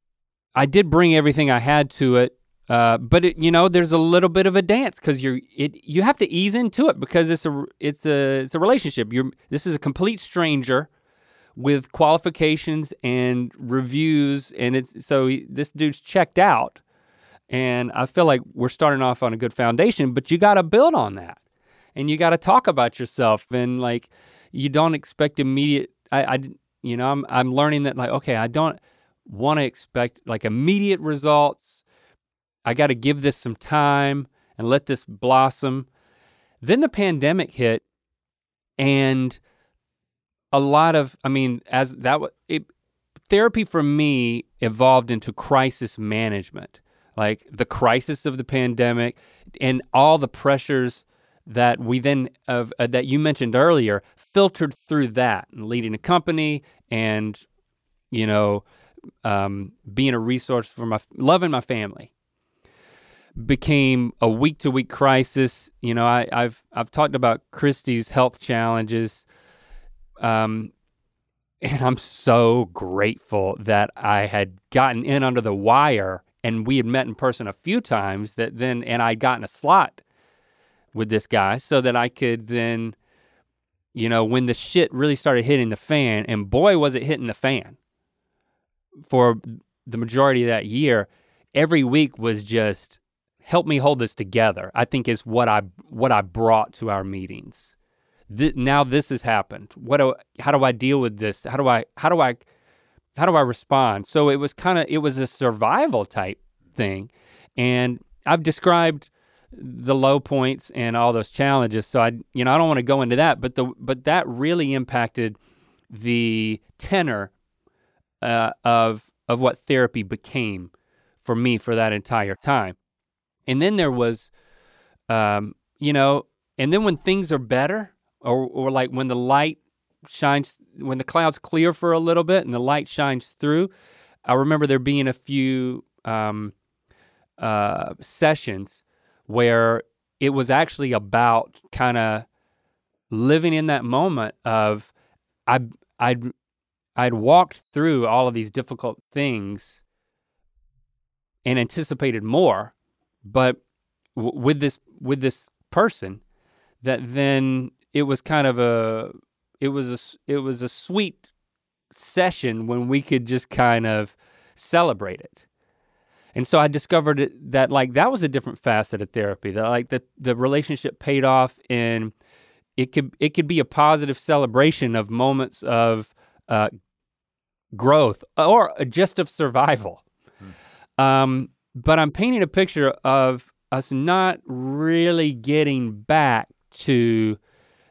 I did bring everything I had to it. Uh, but it, you know, there's a little bit of a dance because you're it. You have to ease into it because it's a it's a it's a relationship. You're this is a complete stranger with qualifications and reviews, and it's so this dude's checked out, and I feel like we're starting off on a good foundation. But you got to build on that, and you got to talk about yourself, and like you don't expect immediate. I, I you know I'm I'm learning that like okay I don't want to expect like immediate results. I got to give this some time and let this blossom. Then the pandemic hit, and a lot of, I mean, as that was, it, therapy for me evolved into crisis management, like the crisis of the pandemic and all the pressures that we then of uh, that you mentioned earlier filtered through that and leading a company and you know um, being a resource for my loving my family became a week to week crisis. You know, I, I've I've talked about Christy's health challenges, um, and I'm so grateful that I had gotten in under the wire and we had met in person a few times. That then and I'd gotten a slot with this guy so that I could then, you know, when the shit really started hitting the fan, and boy was it hitting the fan for the majority of that year. Every week was just help me hold this together. I think is what I what I brought to our meetings. Th- now this has happened. What do how do I deal with this? How do I how do I how do I respond? So it was kind of it was a survival type thing, and I've described the low points and all those challenges. So I, you know, I don't want to go into that, but the but that really impacted the tenor uh, of of what therapy became for me for that entire time. And then there was, um, you know, and then when things are better, or or like when the light shines, when the clouds clear for a little bit and the light shines through, I remember there being a few um, uh, sessions where it was actually about kind of living in that moment of I I'd I'd walked through all of these difficult things and anticipated more, but w- with this with this person, that then it was kind of a it was a it was a sweet session when we could just kind of celebrate it. And so I discovered it, that like that was a different facet of therapy. That like the the relationship paid off in it could it could be a positive celebration of moments of uh, growth or a just of survival. Hmm. Um, but I'm painting a picture of us not really getting back to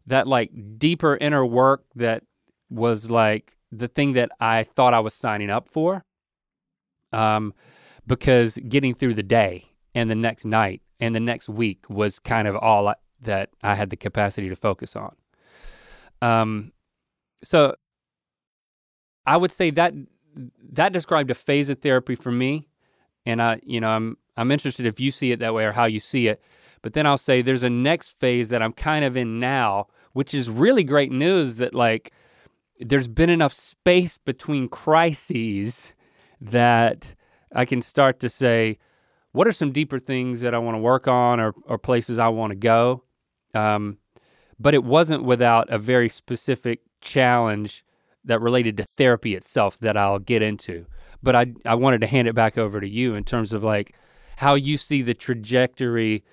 that like deeper inner work that was like the thing that I thought I was signing up for. Um, because getting through the day and the next night and the next week was kind of all I, that I had the capacity to focus on. Um, so I would say that that described a phase of therapy for me, and I, you know, I'm I'm interested if you see it that way or how you see it. But then I'll say there's a next phase that I'm kind of in now, which is really great news that like there's been enough space between crises that I can start to say, what are some deeper things that I want to work on or, or places I want to go? Um, but it wasn't without a very specific challenge that related to therapy itself that I'll get into. But I, I wanted to hand it back over to you in terms of like how you see the trajectory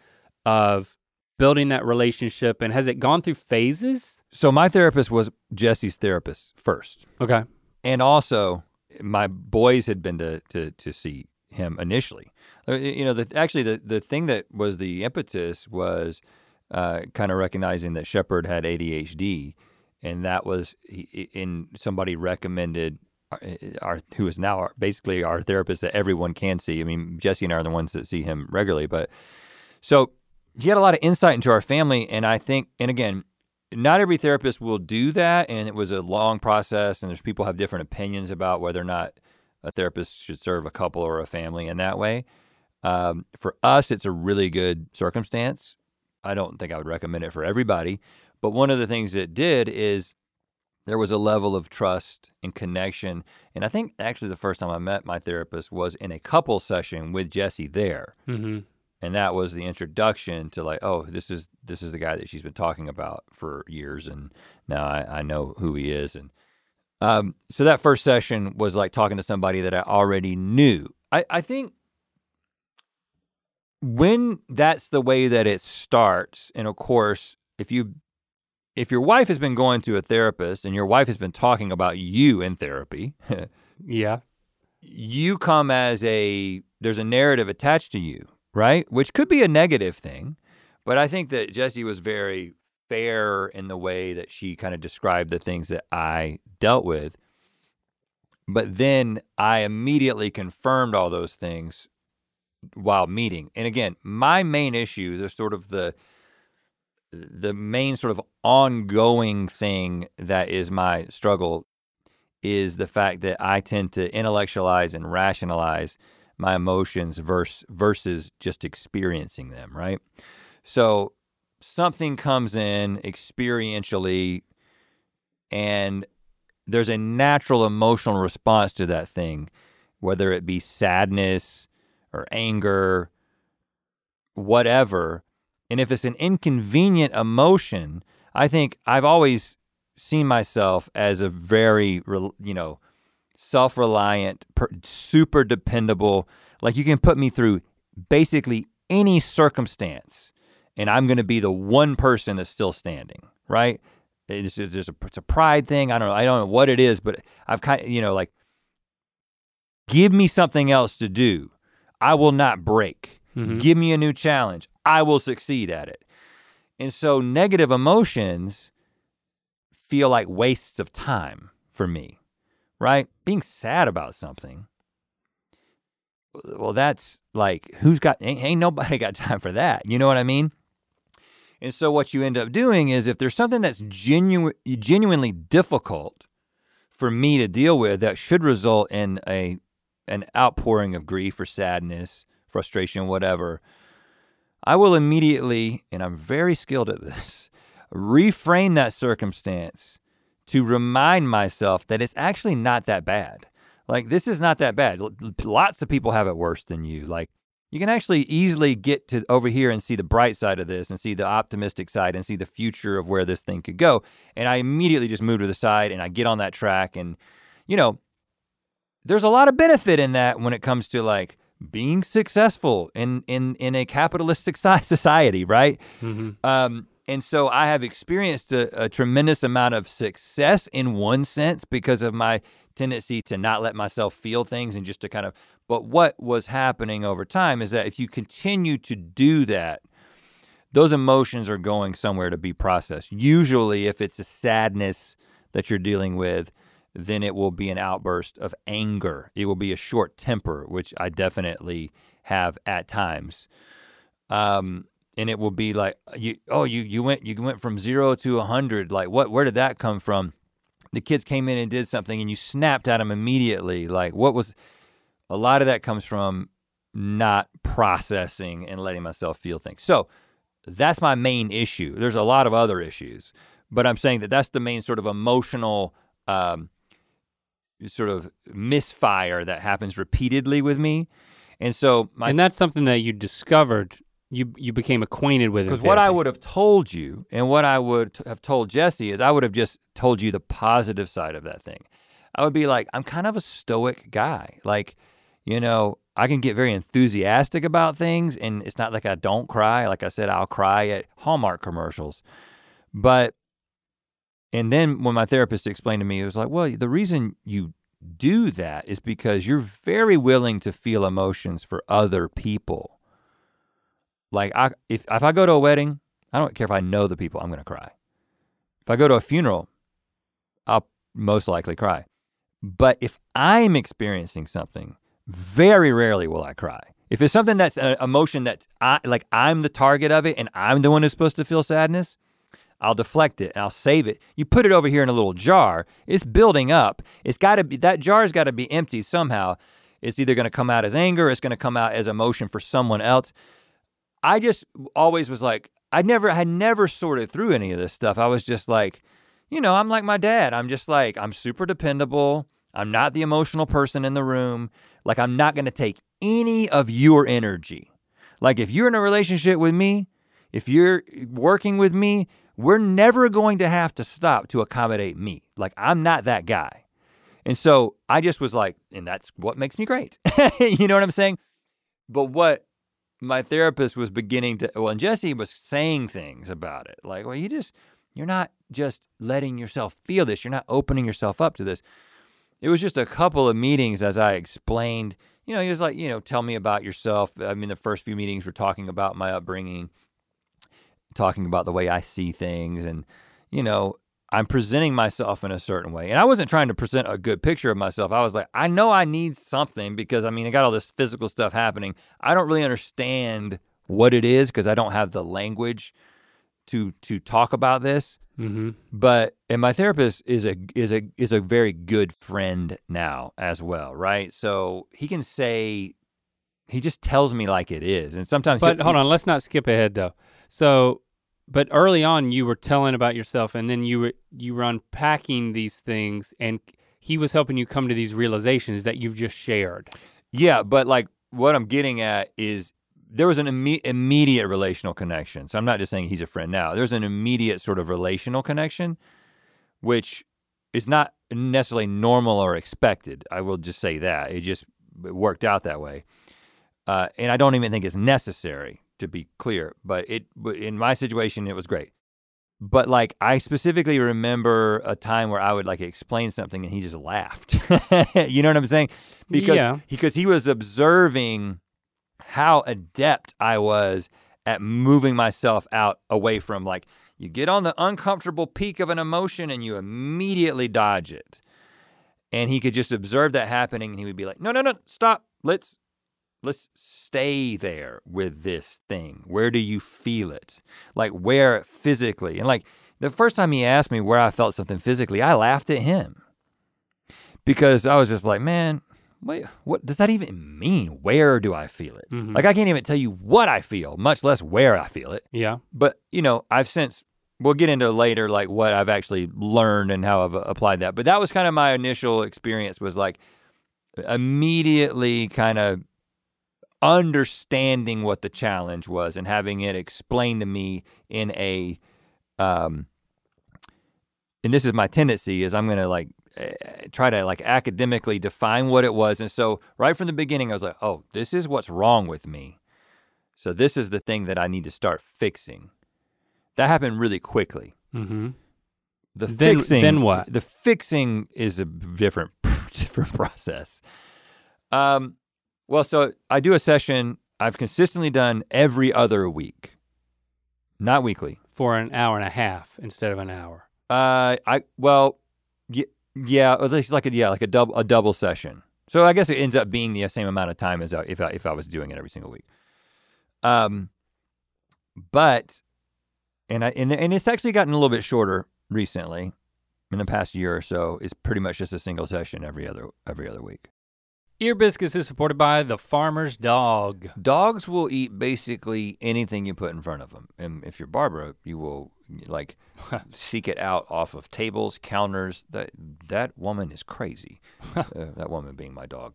of building that relationship and has it gone through phases? So my therapist was Jessie's therapist first. Okay. And also my boys had been to to to see him initially. Uh, you know, the, actually the the thing that was the impetus was uh, kind of recognizing that Shepherd had ADHD, and that was in somebody recommended our, uh, our who is now our, basically our therapist that everyone can see. I mean, Jessie and I are the ones that see him regularly, but so he had a lot of insight into our family, and I think, and again, not every therapist will do that and it was a long process and there's people have different opinions about whether or not a therapist should serve a couple or a family in that way. Um, for us it's a really good circumstance. I don't think i would recommend it for everybody but one of the things it did is there was a level of trust and connection and i think actually the first time i met my therapist was in a couple session with jessie there. Mm-hmm and that was the introduction to like oh this is this is the guy that she's been talking about for years and now i, I know who he is and um, so that first session was like talking to somebody that i already knew. I, I think when that's the way that it starts and of course if you if your wife has been going to a therapist and your wife has been talking about you in therapy yeah. you come as a there's a narrative attached to you right? Which could be a negative thing, but I think that Jessie was very fair in the way that she kind of described the things that I dealt with. But then I immediately confirmed all those things while meeting. And again, my main issue, the sort of the the main sort of ongoing thing that is my struggle is the fact that I tend to intellectualize and rationalize my emotions versus versus just experiencing them, right? So something comes in experientially and there's a natural emotional response to that thing, whether it be sadness or anger, whatever. And if it's an inconvenient emotion, I think I've always seen myself as a very, you know, self reliant, per, super dependable. Like you can put me through basically any circumstance, and I'm going to be the one person that's still standing, right? It's, it's, a, it's a pride thing. I don't know. I don't know what it is, but I've kind of, you know, like, give me something else to do. I will not break. Mm-hmm. Give me a new challenge. I will succeed at it. And so negative emotions feel like wastes of time for me, right? Being sad about something. Well, that's like, who's got, ain't, ain't nobody got time for that. You know what I mean? And so what you end up doing is if there's something that's genuine, genuinely difficult for me to deal with that should result in a an outpouring of grief or sadness, frustration, whatever, I will immediately, and I'm very skilled at this, reframe that circumstance to remind myself that it's actually not that bad. Like this is not that bad. Lots of people have it worse than you. Like you can actually easily get to over here and see the bright side of this and see the optimistic side and see the future of where this thing could go. And I immediately just move to the side and I get on that track. And, you know, there's a lot of benefit in that when it comes to like being successful in in in a capitalistic society, right? Mm-hmm. Um, and so I have experienced a, a tremendous amount of success in one sense because of my tendency to not let myself feel things and just to kind of but what was happening over time is that if you continue to do that, those emotions are going somewhere to be processed. Usually, if it's a sadness that you're dealing with, then it will be an outburst of anger. It will be a short temper, which I definitely have at times. Um, and it will be like, you, oh, you you went you went from zero to a hundred. Like, what? Where did that come from? The kids came in and did something, and you snapped at them immediately. Like, what was? a lot of that comes from not processing and letting myself feel things. So that's my main issue. There's a lot of other issues, but I'm saying that that's the main sort of emotional um, sort of misfire that happens repeatedly with me. And so my And that's something that you discovered you you became acquainted with it. Because what I would have told you and what I would have told Jessie is I would have just told you the positive side of that thing. I would be like, I'm kind of a stoic guy. Like you know, I can get very enthusiastic about things and it's not like I don't cry. Like I said, I'll cry at Hallmark commercials. But, and then when my therapist explained to me, it was like, well, the reason you do that is because you're very willing to feel emotions for other people. Like I if if I go to a wedding, I don't care if I know the people, I'm to cry. If I go to a funeral, I'll most likely cry. But if I'm experiencing something very rarely will I cry. If it's something that's an emotion that I like I'm the target of it and I'm the one who's supposed to feel sadness, I'll deflect it and I'll save it. You put it over here in a little jar, it's building up. It's got to be that jar's got to be empty somehow. It's either to come out as anger, it's to come out as emotion for someone else. I just always was like I never had never sorted through any of this stuff. I was just like, you know, I'm like my dad. I'm just like I'm super dependable. I'm not the emotional person in the room. Like, I'm not going to take any of your energy. Like, if you're in a relationship with me, if you're working with me, we're never going to have to stop to accommodate me. Like, I'm not that guy. And so I just was like, and that's what makes me great. you know what I'm saying? But what my therapist was beginning to, well, and Jessie was saying things about it. Like, well, you just, you're not just letting yourself feel this. You're not opening yourself up to this it was just a couple of meetings as I explained. You know, he was like, you know, tell me about yourself. I mean, the first few meetings were talking about my upbringing, talking about the way I see things, and you know, I'm presenting myself in a certain way. And I wasn't trying to present a good picture of myself. I was like, I know I need something because I mean, I got all this physical stuff happening. I don't really understand what it is because I don't have the language to to talk about this. Mm-hmm. But and my therapist is a is a is a very good friend now as well, right? So he can say he just tells me like it is, and sometimes. But hold on, let's not skip ahead though. So, but early on, you were telling about yourself, and then you were you were unpacking these things, and he was helping you come to these realizations that you've just shared. Yeah, but like what I'm getting at is there was an imme- immediate relational connection. So I'm not just saying he's a friend now. There's an immediate sort of relational connection, which is not necessarily normal or expected. I will just say that it just it worked out that way, uh, and I don't even think it's necessary to be clear. But it in my situation, it was great. But like I specifically remember a time where I would like explain something and he just laughed. you know what I'm saying? Because yeah. because he was observing how adept I was at moving myself out away from like you get on the uncomfortable peak of an emotion and you immediately dodge it. And he could just observe that happening and he would be like, "No, no, no, stop. Let's let's stay there with this thing. Where do you feel it? Like where physically?" And like the first time he asked me where I felt something physically, I laughed at him. Because I was just like, "Man, wait, what does that even mean? Where do I feel it? Mhm. Like I can't even tell you what I feel, much less where I feel it. Yeah. But you know, I've since we'll get into later like what I've actually learned and how I've applied that. But that was kind of my initial experience was like immediately kind of understanding what the challenge was and having it explained to me in a um and this is my tendency is I'm going to like eh, try to like academically define what it was. And so right from the beginning I was like oh this is what's wrong with me. So this is the thing that I need to start fixing. That happened really quickly. Mm-hmm. the Then- fixing then what? the fixing is a different different process. Um well so i do a session i've consistently done every other week. Not weekly. For an hour and a half instead of an hour. uh i well y- yeah at least like a yeah like a double a double session. So i guess it ends up being the same amount of time as if I, if I was doing it every single week. Um but and I and, and it's actually gotten a little bit shorter recently in the past year or so. It's pretty much just a single session every other every other week Ear Biscuits is supported by the Farmer's Dog. dogs will eat basically anything you put in front of them and if you're barbara you will like seek it out off of tables counters that that woman is crazy uh, that woman being my dog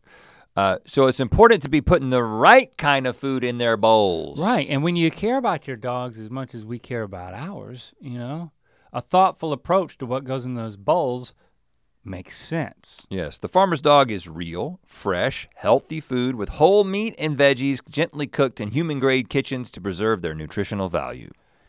uh, so it's important to be putting the right kind of food in their bowls Right. And when you care about your dogs as much as we care about ours, you know, a thoughtful approach to what goes in those bowls makes sense. Yes, the farmer's dog is real, fresh, healthy food with whole meat and veggies gently cooked in human grade kitchens to preserve their nutritional value.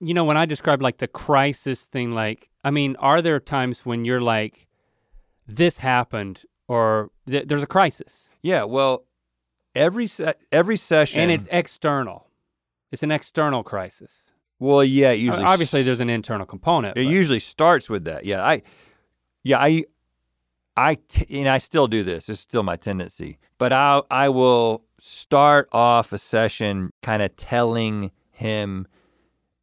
You know, when I describe like the crisis thing, like, I mean, are there times when you're like, this happened or th- there's a crisis Yeah, well, every se- every session and it's external? It's an external crisis. well, yeah, it I mean, usually obviously, there's an internal component. It but- usually starts with that. Yeah, I, yeah, I, I, t- and I still do this. It's still my tendency. But I, I will start off a session kind of telling him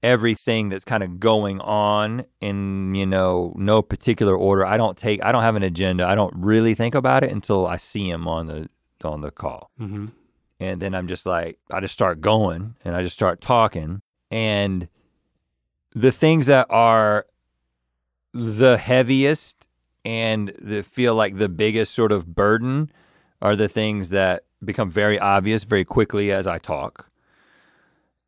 everything that's kind of going on in you know no particular order. I don't take. I don't have an agenda. I don't really think about it until I see him on the on the call Mhm. and then I'm just like I just start going and I just start talking and the things that are the heaviest and that feel like the biggest sort of burden are the things that become very obvious very quickly as I talk.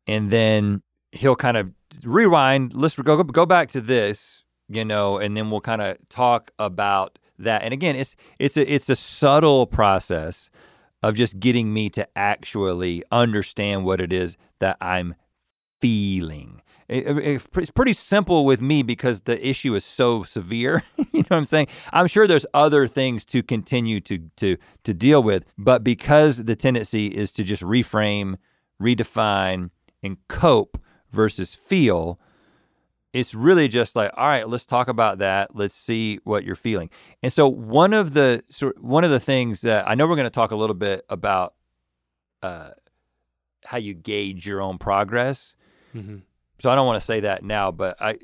And then he'll kind of rewind, let's go go back to this, you know, and then we'll kind of talk about that. And again, it's it's a it's a subtle process of just getting me to actually understand what it is that I'm feeling. It- it- it's pretty simple with me because the issue is so severe. you know what I'm saying? I'm sure there's other things to continue to to to deal with, but because the tendency is to just reframe, redefine, and cope versus feel, it's really just like, all right, let's talk about that. Let's see what you're feeling. And so one of the sort one of the things that I know we're going to talk a little bit about uh, how you gauge your own progress. Mhm. So I don't want to say that now, but I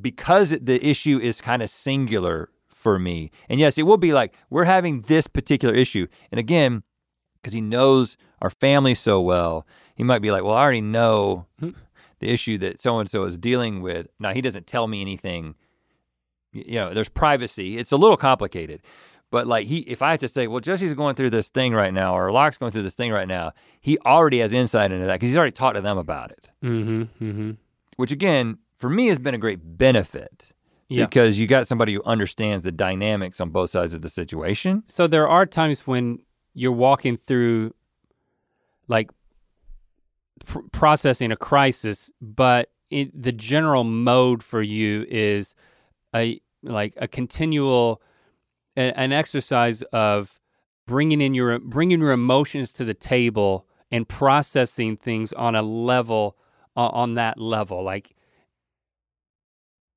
because the issue is kind of singular for me. And yes, it will be like we're having this particular issue. And again, because he knows our family so well, he might be like, "Well, I already know Hmm. The issue that so and so is dealing with." Now he doesn't tell me anything. You know, there's privacy. It's a little complicated, But like he, if I had to say, well, Jessie's going through this thing right now, or Locke's going through this thing right now, he already has insight into that because he's already talked to them about it. Mm-hmm. Mm-hmm. Which again, for me, has been a great benefit Yeah. because you got somebody who understands the dynamics on both sides of the situation. So there are times when you're walking through like pr- processing a crisis, but it, the general mode for you is a like a continual a- an exercise of bringing in your bringing your emotions to the table and processing things on a level uh, on that level like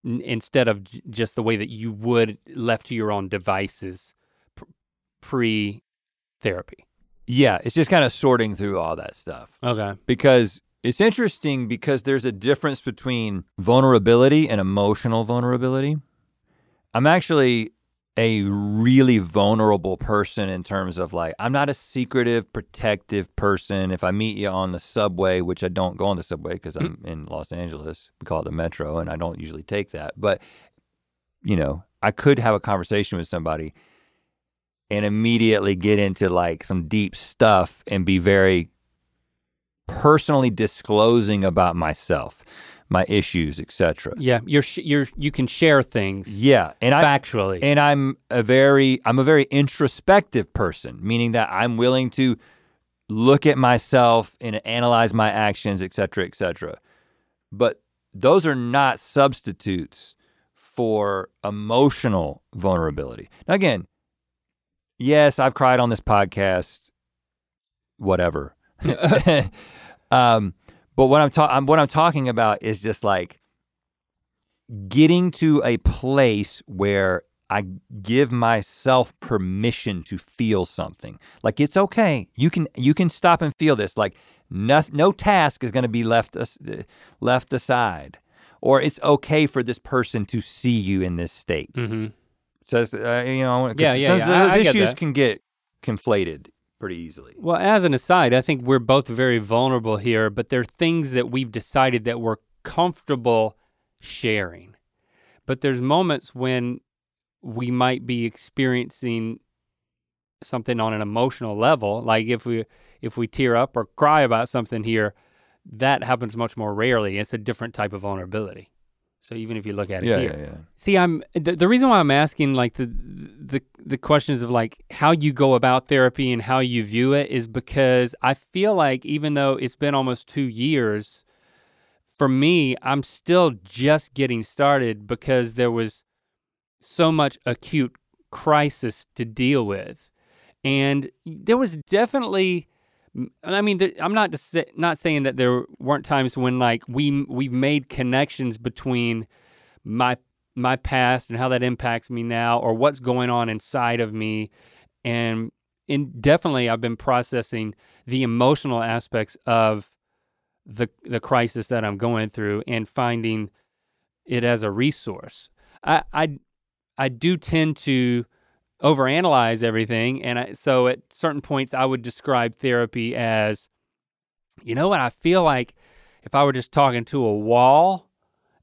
n- instead of j- just the way that you would left to your own devices pr- pre therapy. Yeah, it's just kind of sorting through all that stuff. Okay. because it's interesting because there's a difference between vulnerability and emotional vulnerability. I'm actually a really vulnerable person in terms of like I'm not a secretive, protective person. If I meet you on the subway, which I don't go on the subway because I'm in Los Angeles, we call it the metro, and I don't usually take that. But you know, I could have a conversation with somebody and immediately get into like some deep stuff and be very personally disclosing about myself, my issues, etc. Yeah, you're sh- you're you can share things Yeah, and I factually. and I'm a very I'm a very introspective person, meaning that I'm willing to look at myself and analyze my actions, etc., etc. But those are not substitutes for emotional vulnerability. Now again, yes, I've cried on this podcast, whatever. um, but what I'm talking what I'm talking about is just like getting to a place where I give myself permission to feel something. Like it's okay. You can you can stop and feel this. Like no, no task is going to be left left aside. Or it's okay for this person to see you in this state. mm-hmm. So uh, you know, Yeah, yeah, those, yeah. those I- I get issues that. can get conflated pretty easily. Well, as an aside, I think we're both very vulnerable here, but there are things that we've decided that we're comfortable sharing. But there's moments when we might be experiencing something on an emotional level, like if we if we tear up or cry about something here, that happens much more rarely. It's a different type of vulnerability. So even if you look at it Yeah, here, yeah, yeah. See, I'm the, the reason why I'm asking like the the the questions of like how you go about therapy and how you view it is because I feel like even though it's been almost 2 years for me, I'm still just getting started because there was so much acute crisis to deal with. And there was definitely I mean, there, I'm not just, not saying that there weren't times when like we we've made connections between my my past and how that impacts me now, or what's going on inside of me, and and definitely I've been processing the emotional aspects of the the crisis that I'm going through and finding it as a resource. I I, I do tend to overanalyze everything, and I, so at certain points I would describe therapy as, you know what, I feel like if I were just talking to a wall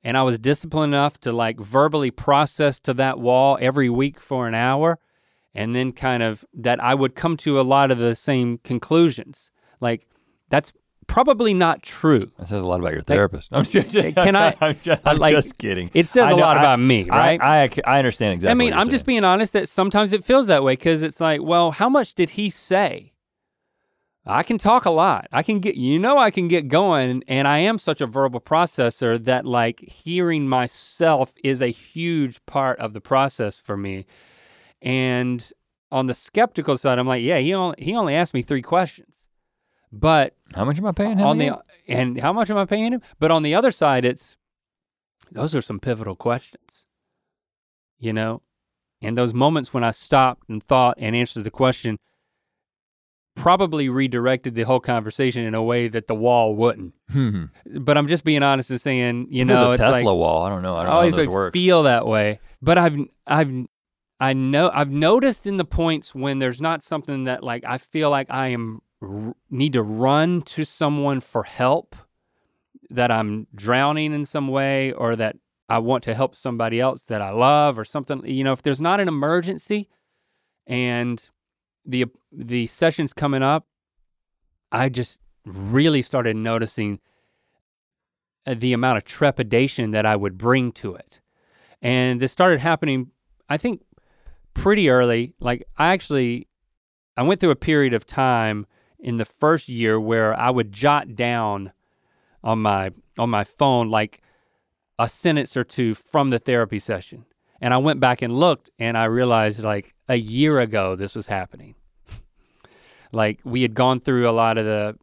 and I was disciplined enough to like verbally process to that wall every week for an hour, and then kind of that I would come to a lot of the same conclusions. Like that's probably not true. That says a lot about your therapist. I'm just, Can I- I'm just, I I'm like- just kidding. It says I a know- lot I- about me, right? I, I, I understand exactly. I mean, I'm just being honest that sometimes it feels that way because it's like, well, how much did he say? I can talk a lot. I can get, you know, I can get going, and I am such a verbal processor that like hearing myself is a huge part of the process for me. And on the skeptical side, I'm like, yeah, he only he only asked me three questions, but How much am I paying him? on again? the and how much am I paying him? But on the other side, it's those are some pivotal questions, you know, and those moments when I stopped and thought and answered the question probably redirected the whole conversation in a way that the wall wouldn't. Hmm. But I'm just being honest and saying, you If it's know, a Tesla like wall. I don't know. I I don't know how always those like feel that way. But I've I've I know I've noticed in the points when there's not something that like I feel like I am need to run to someone for help that I'm drowning in some way or that I want to help somebody else that I love or something you know if there's not an emergency and the the sessions coming up, I just really started noticing uh, the amount of trepidation that I would bring to it. And this started happening, I think, pretty early. Like I actually, I went through a period of time in the first year where I would jot down on my on my phone like a sentence or two from the therapy session. And I went back and looked and I realized like a year ago this was happening. like we had gone through a lot of the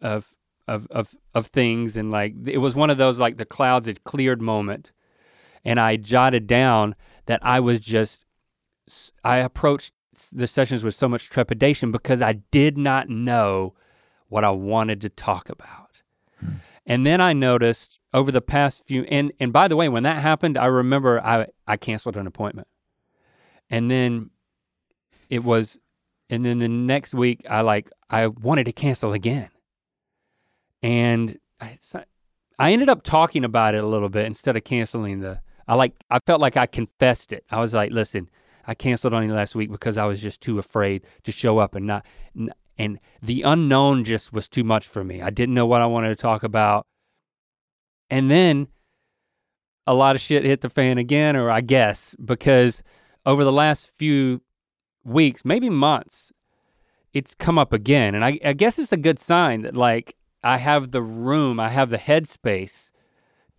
of of of of things and like it was one of those like the clouds had cleared moment and I jotted down that I was just I approached the sessions with so much trepidation because I did not know what I wanted to talk about. Hmm. And then I noticed over the past few and and by the way when that happened I remember I I canceled an appointment. And then it was and then the next week I like I wanted to cancel again. And I, I ended up talking about it a little bit instead of canceling the I like I felt like I confessed it. I was like, listen, I canceled on you last week because I was just too afraid to show up and not and the unknown just was too much for me. I didn't know what I wanted to talk about. And then a lot of shit hit the fan again or I guess because over the last few weeks, maybe months, it's come up again. And I, I guess it's a good sign that like I have the room, I have the headspace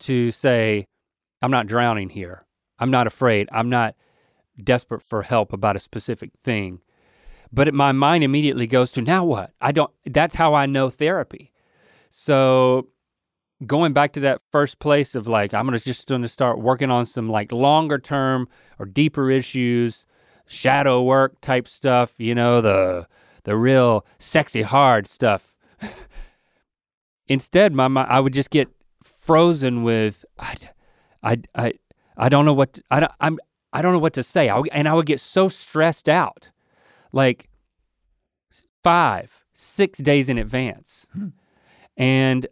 to say, I'm not drowning here. I'm not afraid. I'm not desperate for help about a specific thing. But it, my mind immediately goes to now what? I don't, that's how I know therapy. So going back to that first place of like, I'm gonna just gonna start working on some like longer term or deeper issues, shadow work type stuff, you know, the the real sexy hard stuff. Instead, my, my I would just get frozen with I, I, I, I don't know what to, I, don't, I'm I don't know what to say. I, and I would get so stressed out, like five, six days in advance, hmm. and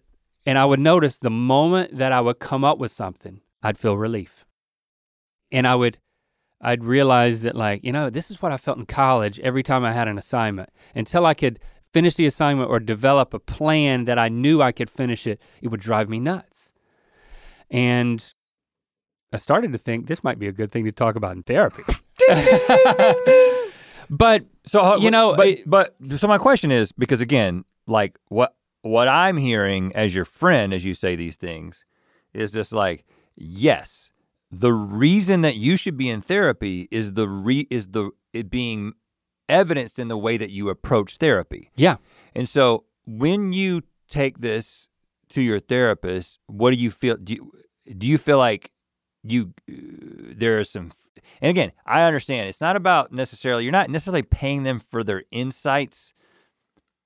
and I would notice the moment that I would come up with something, I'd feel relief, and I would I'd realize that like you know this is what I felt in college every time I had an assignment until I could finish the assignment or develop a plan that I knew I could finish it, it would drive me nuts. And I started to think this might be a good thing to talk about in therapy. but so uh, you know, but, it, but so my question is because again, like what what I'm hearing as your friend as you say these things is just like yes, the reason that you should be in therapy is the re is the it being evidenced in the way that you approach therapy. Yeah. And so when you take this to your therapist, what do you feel do you, do you feel like you uh, there are some and again, I understand it's not about necessarily you're not necessarily paying them for their insights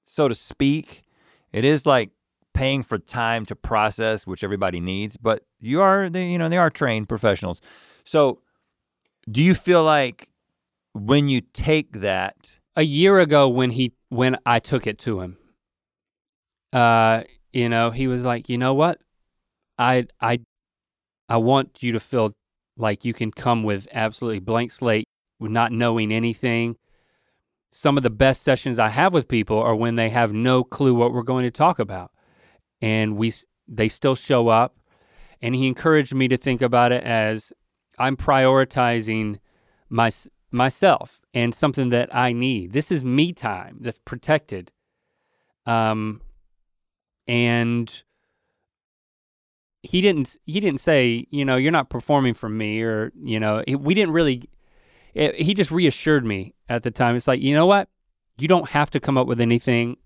so to speak. It is like paying for time to process which everybody needs, but you are they you know, they are trained professionals. So do you feel like when you take that a year ago when he when I took it to him uh you know he was like you know what I I I want you to feel like you can come with absolutely blank slate with not knowing anything some of the best sessions I have with people are when they have no clue what we're going to talk about and we they still show up and he encouraged me to think about it as I'm prioritizing my myself and something that I need. This is me time that's protected. Um and he didn't he didn't say, you know, you're not performing for me or, you know, he, we didn't really it, he just reassured me at the time. It's like, you know what? You don't have to come up with anything.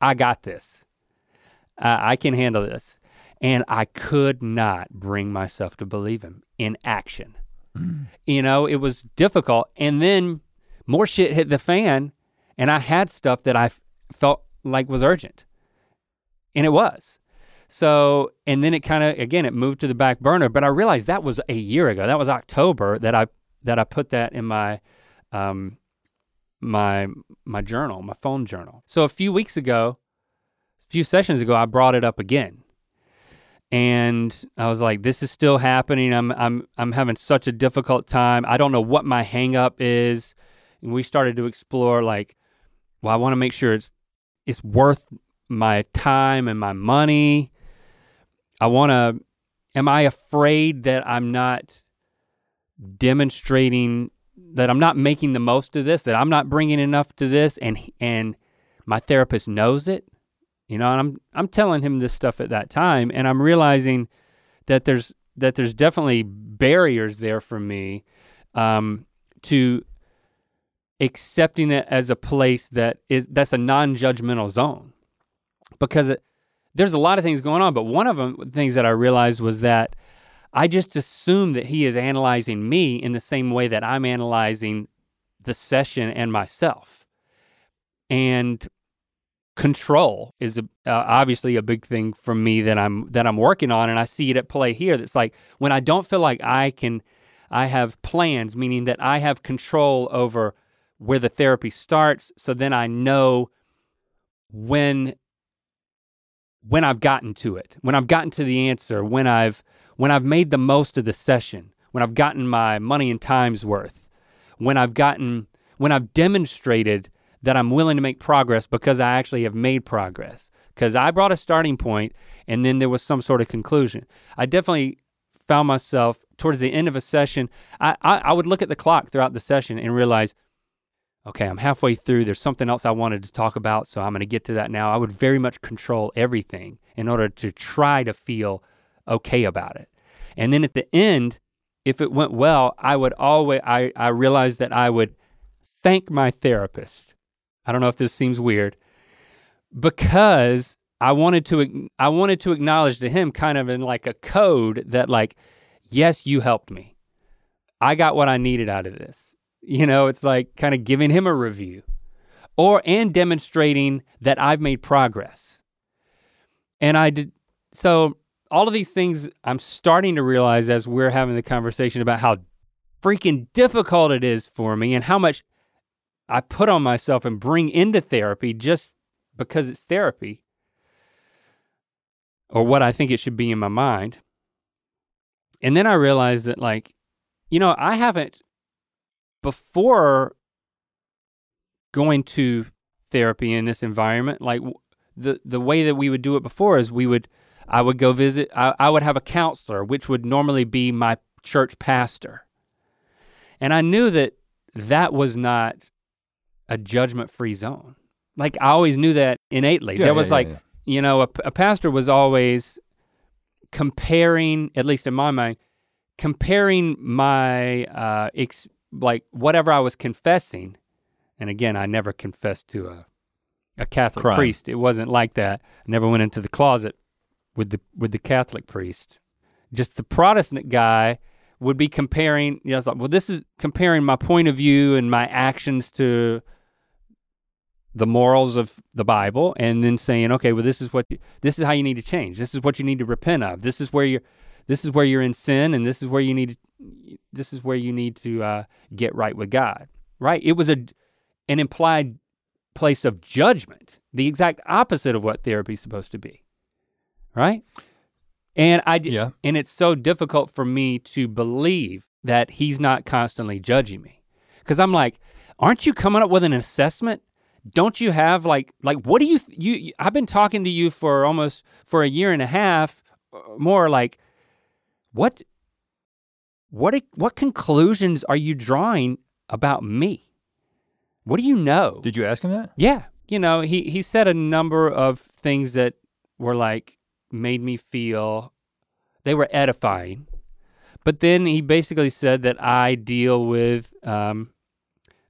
I got this. Uh, I can handle this. And I could not bring myself to believe him in action. Mm. You know, it was difficult. And then more shit hit the fan, and I had stuff that I f- felt like was urgent. And it was. So, and then it kind of again it moved to the back burner, but I realized that was a year ago. That was October that I that I put that in my um my my journal, my phone journal. So a few weeks ago, a few sessions ago, I brought it up again and I was like, this is still happening. I'm I'm I'm having such a difficult time. I don't know what my hangup is. and we started to explore like, well, I want to make sure it's it's worth my time and my money. I want to. Am I afraid that I'm not demonstrating that I'm not making the most of this? That I'm not bringing enough to this, and and my therapist knows it. You know, and I'm I'm telling him this stuff at that time, and I'm realizing that there's that there's definitely barriers there for me um, to accepting it as a place that is that's a non-judgmental zone because it, there's a lot of things going on but one of them things that i realized was that i just assume that he is analyzing me in the same way that i'm analyzing the session and myself. And control is a, uh, obviously a big thing for me that i'm that i'm working on and i see it at play here. That's like when i don't feel like i can i have plans meaning that i have control over where the therapy starts so then I know when when I've gotten to it, when I've gotten to the answer, when I've when I've made the most of the session, when I've gotten my money and time's worth, when I've gotten when I've demonstrated that I'm willing to make progress because I actually have made progress. Because I brought a starting point and then there was some sort of conclusion. I definitely found myself towards the end of a session, I, I, I would look at the clock throughout the session and realize okay, I'm halfway through. There's something else I wanted to talk about, so I'm going to get to that now. I would very much control everything in order to try to feel okay about it. And then at the end, if it went well, I would always, I, I realized that I would thank my therapist. I don't know if this seems weird, because I wanted to, I wanted to acknowledge to him kind of in like a code that like, yes, you helped me. I got what I needed out of this you know, it's like kind of giving him a review or and demonstrating that I've made progress. And I did so all of these things I'm starting to realize as we're having the conversation about how freaking difficult it is for me and how much I put on myself and bring into therapy just because it's therapy or what I think it should be in my mind. And then I realized that like, you know, I haven't before going to therapy in this environment, like the the way that we would do it before is we would I would go visit I, I would have a counselor, which would normally be my church pastor. And I knew that that was not a judgment-free zone. Like I always knew that innately. Yeah, there was yeah, like, yeah, you know, a, a pastor was always comparing, at least in my mind, comparing my uh, ex- like whatever I was confessing, and again, I never confessed to a a Catholic Crime. priest. It wasn't like that. I never went into the closet with the with the Catholic priest. Just the Protestant guy would be comparing, you know, it's like, well, this is comparing my point of view and my actions to the morals of the Bible, and then saying, okay, well, this is what this is how you need to change. This is what you need to repent of. This is where you're this is where you're in sin, and this is where you need to, this is where you need to uh, get right with God. Right? It was a an implied place of judgment, the exact opposite of what therapy is supposed to be. Right? And I Yeah. and it's so difficult for me to believe that he's not constantly judging me. Cuz I'm like, aren't you coming up with an assessment? Don't you have like like what do you you you- I've been talking to you for almost for a year and a half uh, more like what what what conclusions are you drawing about me? What do you know? Did you ask him that? Yeah, you know, he he said a number of things that were like made me feel they were edifying. But then he basically said that I deal with um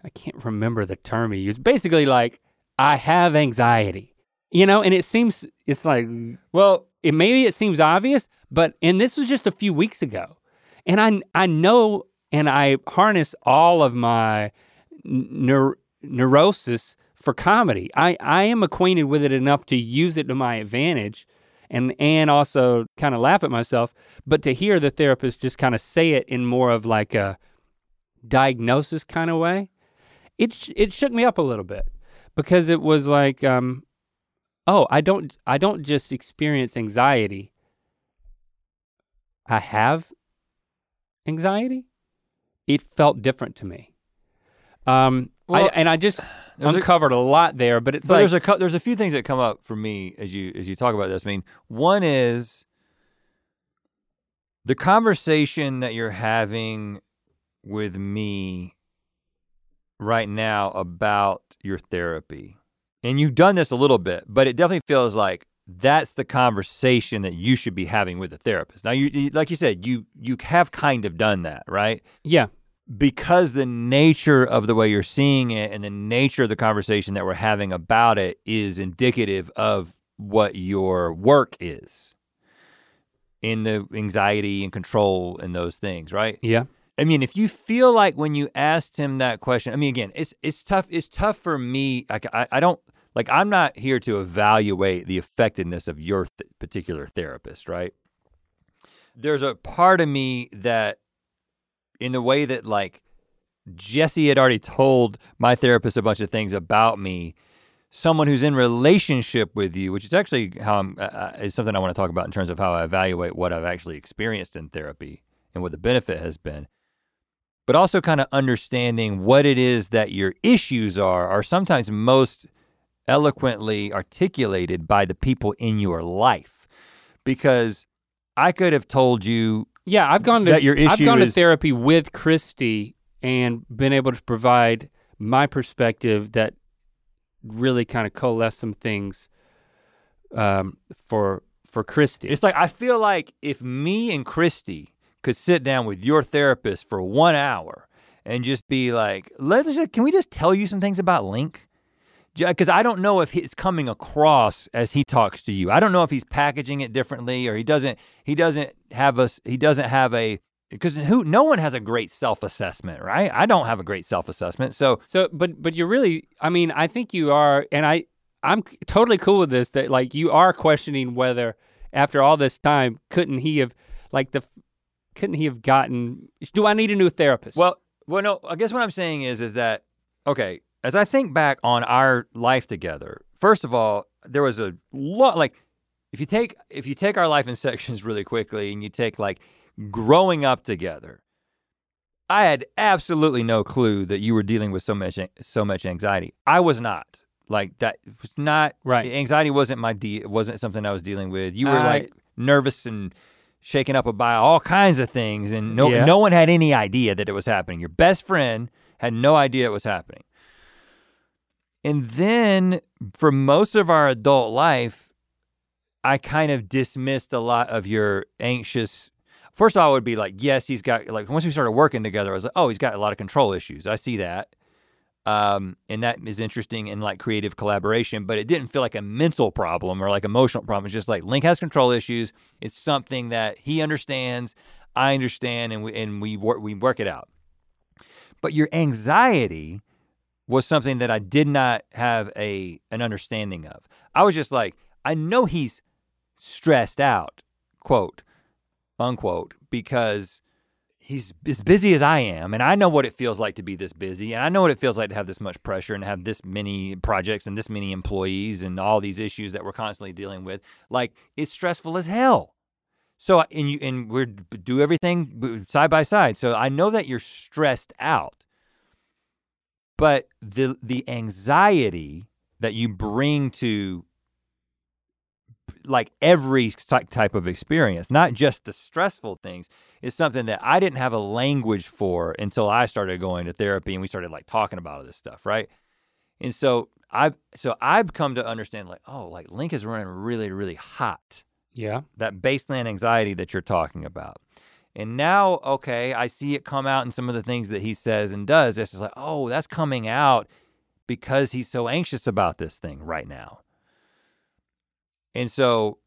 I can't remember the term he used. Basically like I have anxiety. You know, and it seems it's like Well, it maybe it seems obvious, but and this was just a few weeks ago. And I I know and I harness all of my neur- neurosis for comedy. I I am acquainted with it enough to use it to my advantage and and also kind of laugh at myself, but to hear the therapist just kind of say it in more of like a diagnosis kind of way, it sh- it shook me up a little bit because it was like um oh, I don't I don't just experience anxiety. I have anxiety. It felt different to me. Um, I, and I just There's a- uncovered a, lot there, but it's but like there's a there's a few things that come up for me as you as you talk about this. I mean, one is the conversation that you're having with me right now about your therapy. And you've done this a little bit, but it definitely feels like that's the conversation that you should be having with a therapist. Now you, you like you said, you you have kind of done that, right? yeah, because the nature of the way you're seeing it and the nature of the conversation that we're having about it is indicative of what your work is in the anxiety and control and those things, right? yeah, I mean, if you feel like when you asked him that question, I mean, again, it's it's tough. It's tough for me. Like I, I don't like. I'm not here to evaluate the effectiveness of your th- particular therapist, right? There's a part of me that, in the way that like Jessie had already told my therapist a bunch of things about me, someone who's in relationship with you, which is actually how I'm, uh, uh, is something I want to talk about in terms of how I evaluate what I've actually experienced in therapy and what the benefit has been. But also kind of understanding what it is that your issues are, are sometimes most eloquently articulated by the people in your life. Because I could have told you, yeah. I've gone to That your I've issue gone to therapy with Christy and been able to provide my perspective that really kind of coalesce some things um, for for Christy. it's like I feel like if me and Christy could sit down with your therapist for one hour and just be like, let's just, can we just tell you some things about Link? Because I don't know if it's coming across as he talks to you. I don't know if he's packaging it differently or he doesn't. He doesn't have us. He doesn't have a because who? No one has a great self assessment, right? I don't have a great self assessment. So So, but but you're really, I mean, I think you are, and I I'm totally cool with this. That like you are questioning whether after all this time, couldn't he have like the, couldn't he have gotten? Do I need a new therapist? Well, well, no. I guess what I'm saying is, is that okay? As I think back on our life together, first of all, there was a lot. Like, if you take if you take our life in sections really quickly, and you take like growing up together, I had absolutely no clue that you were dealing with so much so much anxiety. I was not. Like that was not Right. Anxiety wasn't my de- it wasn't something I was dealing with. You were I- like nervous and shaken up by all kinds of things, and no Yeah. no one had any idea that it was happening. Your best friend had no idea it was happening. And then for most of our adult life, I kind of dismissed a lot of your anxious. First of all, I would be like, yes, he's got like once we started working together, I was like, oh, he's got a lot of control issues. I see that. Um, and that is interesting in like creative collaboration, but it didn't feel like a mental problem or like emotional problem. It's just like Link has control issues. It's something that he understands, I understand, and we and we we work it out. But your anxiety was something that I did not have a an understanding of. I was just like, I know he's stressed out, quote, unquote, because he's as busy as I am, and I know what it feels like to be this busy, and I know what it feels like to have this much pressure and have this many projects and this many employees and all these issues that we're constantly dealing with. Like it's stressful as hell. So and you and we do everything side by side. So I know that you're stressed out, but the the anxiety that you bring to like every type of experience, not just the stressful things, is something that I didn't have a language for until I started going to therapy and we started like talking about all this stuff, right? And so I so I've come to understand like, oh, like Link is running really, really hot. yeah, That baseline anxiety that you're talking about. And now, okay, I see it come out in some of the things that he says and does. It's just like, oh, that's coming out because he's so anxious about this thing right now. And so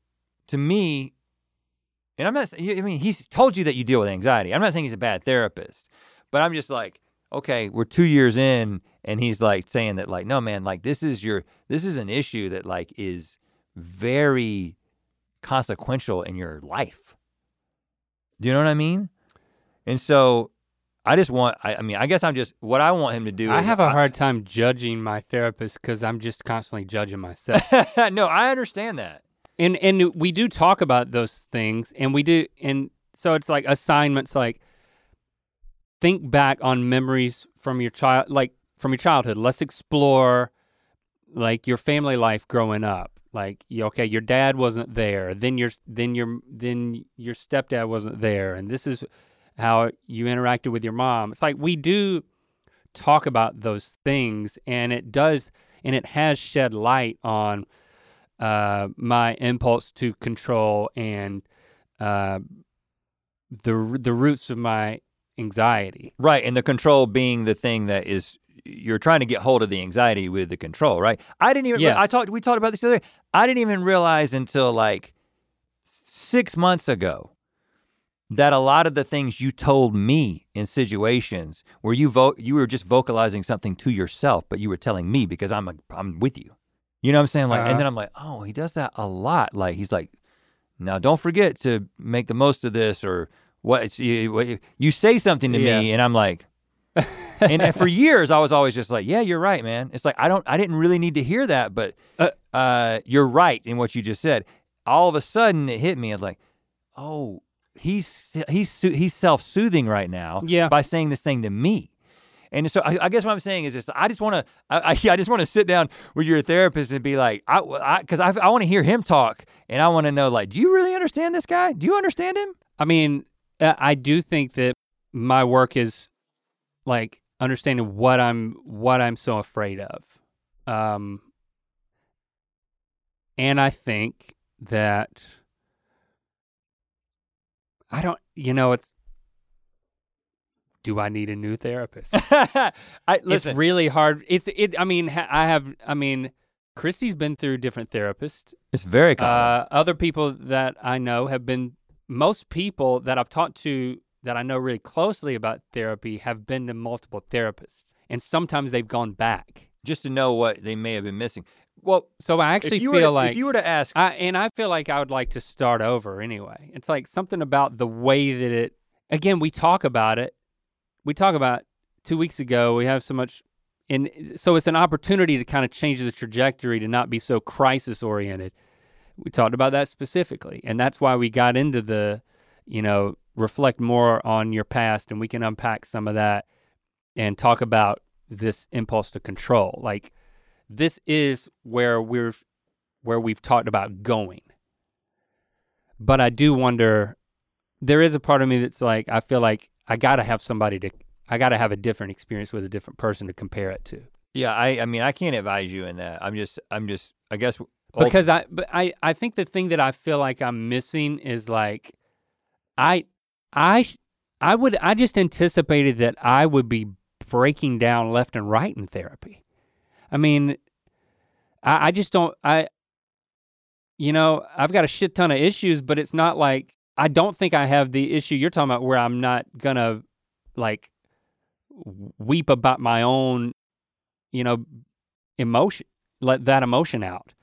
to me, and I'm not saying, I mean, he's told you that you deal with anxiety. I'm not saying he's a bad therapist, but I'm just like, okay, we're two years in, and he's like saying that, like, no, man, like, this is your, this is an issue that, like, is very consequential in your life. Do you know what I mean? And so I just want, I, I mean, I guess I'm just, what I want him to do I have a hard time judging my therapist because I'm just constantly judging myself. no, I understand that. And and we do talk about those things, and we do, and so it's like assignments, like think back on memories from your child, like from your childhood. Let's explore like your family life growing up. Like, okay, your dad wasn't there, then your then your then your stepdad wasn't there, and this is how you interacted with your mom. It's like we do talk about those things, and it does, and it has shed light on uh, my impulse to control and uh, the the roots of my anxiety. Right, and the control being the thing that is you're trying to get hold of the anxiety with the control, right? I didn't even Yes. I talked we talked about this the other day. I didn't even realize until like 6 months ago that a lot of the things you told me in situations where you vote you were just vocalizing something to yourself, but you were telling me because I'm a, I'm with you. You know what I'm saying? Like, Uh-huh. and then I'm like, oh, he does that a lot. Like, he's like, now don't forget to make the most of this, or what? It's, you, what you- you say something to me, and I'm like, and, and for years I was always just like, yeah, you're right, man. It's like I don't, I didn't really need to hear that, but Uh, uh, you're right in what you just said. All of a sudden it hit me. I was like, oh, he's he's he's self-soothing right now Yeah. by saying this thing to me. And so I, I guess what I'm saying is this: I just want to, I, I, I just want to sit down with your therapist and be like, I, because I, I, want to hear him talk, and I want to know, like, do you really understand this guy? Do you understand him? I mean, I do think that my work is like understanding what I'm what I'm so afraid of. Um and I think that I don't you know it's do I need a new therapist? I listen. It's really hard. It's it I mean ha- I have I mean Christy's been through different therapists. it's very common. Uh, other people that I know have been, most people that I've talked to that I know really closely about therapy have been to multiple therapists. And sometimes they've gone back. just to know what they may have been missing. Well, So I if actually you, feel to, like, if you were to ask, I, and I feel like I would like to start over anyway. It's like something about the way that it, again, we talk about it. We talk about two weeks ago, we have so much, and so it's an opportunity to kind of change the trajectory to not be so crisis oriented. We talked about that specifically. And that's why we got into the, you know, reflect more on your past and we can unpack some of that and talk about this impulse to control. Like, this is where we're where we've talked about going. But I do wonder there is a part of me that's like I feel like I got to have somebody to I got to have a different experience with a different person to compare it to. yeah, I, I mean, I can't advise you in that. I'm just, I'm just, I guess, Because I but I I think the thing that I feel like I'm missing is like I I I would I just anticipated that I would be breaking down left and right in therapy. I mean, I, I just don't I you know, I've got a shit ton of issues, but it's not like I don't think I have the issue you're talking about where I'm not gonna like weep about my own, you know, emotion, let that emotion out.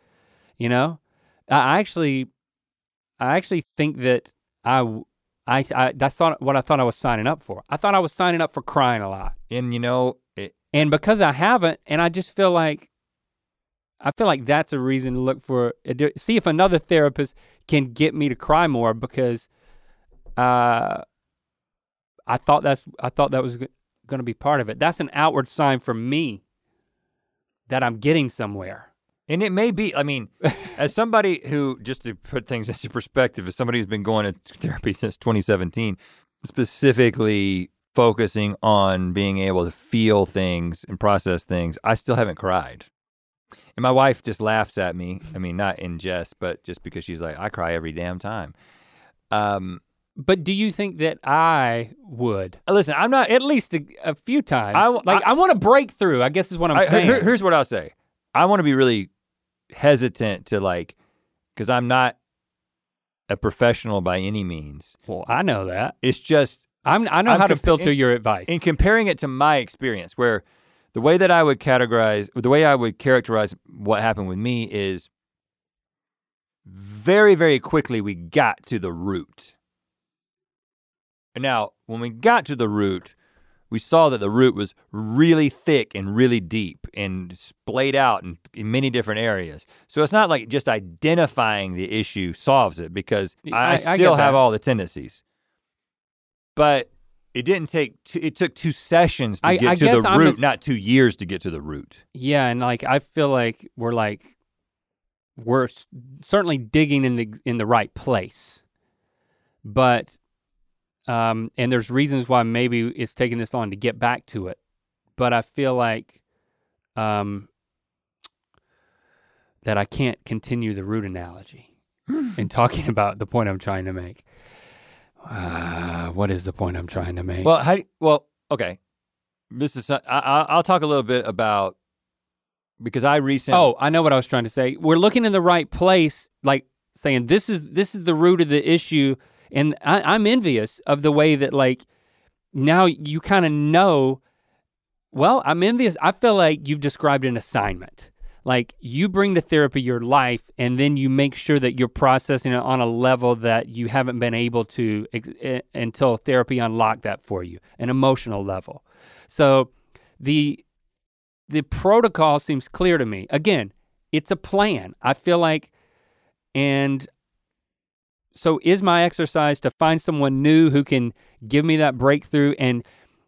You know, I actually, I actually think that I, I, I that's thought what I thought I was signing up for. I thought I was signing up for crying a lot, and you know, it, and because I haven't, and I just feel like, I feel like that's a reason to look for, see if another therapist can get me to cry more because, uh, I thought that's, I thought that was going to be part of it. That's an outward sign for me that I'm getting somewhere. and it may be. I mean, as somebody who, just to put things into perspective, as somebody who's been going to therapy since 2017, specifically focusing on being able to feel things and process things, I still haven't cried. And my wife just laughs at me. I mean, not in jest, but just because she's like, I cry every damn time. Um, But do you think that I would? listen, I'm not. At least a, a few times. I like I, want to break through. I guess is what I'm I- saying. here- here's what I'll say. I want to be really hesitant to like, because I'm not a professional by any means. well, I know that. It's just I'm. I know I'm how to filter in- your advice. in comparing it to my experience, where the way that I would categorize, the way I would characterize what happened with me is very, very quickly we got to the root. Now, when we got to the root, we saw that the root was really thick and really deep and splayed out in, in many different areas. So it's not like just identifying the issue solves it because I- I, I still get have all the tendencies. But it didn't take two, it took two sessions to I- get I to the I'm root, as- not two years to get to the root. Yeah, and like I feel like we're like we're certainly digging in the in the right place. But um and there's reasons why maybe it's taking this long to get back to it. But I feel like um that I can't continue the root analogy in talking about the point I'm trying to make. Uh, what is the point I'm trying to make? Well, how? Well, okay. This is. I, I, I'll talk a little bit about because I recently. Oh, I know what I was trying to say. We're looking in the right place, like saying this is this is the root of the issue, and I, I'm envious of the way that like now you kind of know. Well, I'm envious. I feel like you've described an assignment. Like you bring to therapy your life, and then you make sure that you're processing it on a level that you haven't been able to ex- eh, until therapy unlocked that for you, an emotional level. So the the protocol seems clear to me. Again, it's a plan. I feel like, and so is my exercise to find someone new who can give me that breakthrough and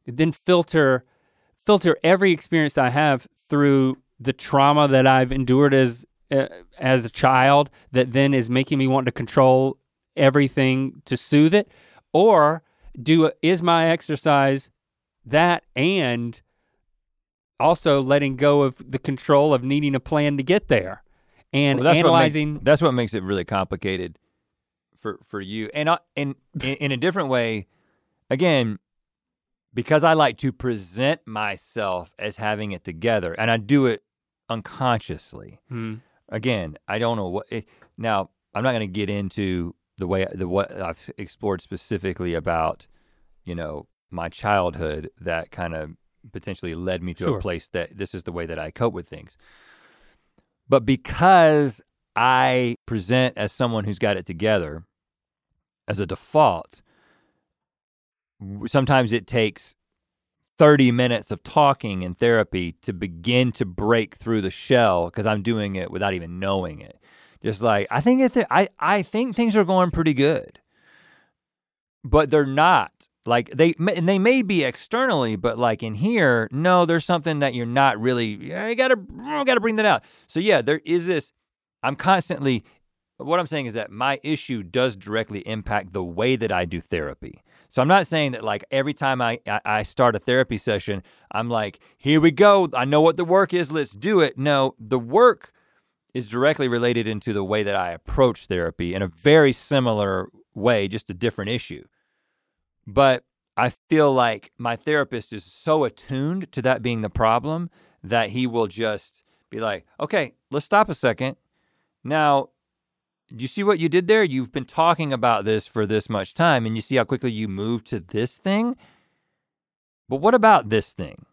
then filter filter every experience I have through the trauma that I've endured as uh, as a child that then is making me want to control everything to soothe it? Or do is my exercise that and also letting go of the control of needing a plan to get there and Well, that's what makes- analyzing that's what makes it really complicated for for you, and I, and in, in a different way, again, because I like to present myself as having it together, and I do it unconsciously. Hmm. Again, I don't know what. It, now, I'm not going to get into the way the what I've explored specifically about, you know, my childhood that kind of potentially led me to Sure. a place that this is the way that I cope with things. But because I present as someone who's got it together as a default, sometimes it takes 30 minutes of talking in therapy to begin to break through the shell because I'm doing it without even knowing it. Just like I think it I I think things are going pretty good. But they're not. Like they and they may be externally, but like in here, no, there's something that you're not really. yeah, You gotta, you gotta bring that out. So yeah, there is this. I'm constantly. What I'm saying is that my issue does directly impact the way that I do therapy. So I'm not saying that like every time I, I start a therapy session, I'm like, here we go. I know what the work is. Let's do it. No, the work is directly related into the way that I approach therapy in a very similar way, just a different issue. But I feel like my therapist is so attuned to that being the problem that he will just be like, okay, let's stop a second. Now, you see what you did there? You've been talking about this for this much time, and you see how quickly you moved to this thing? But what about this thing?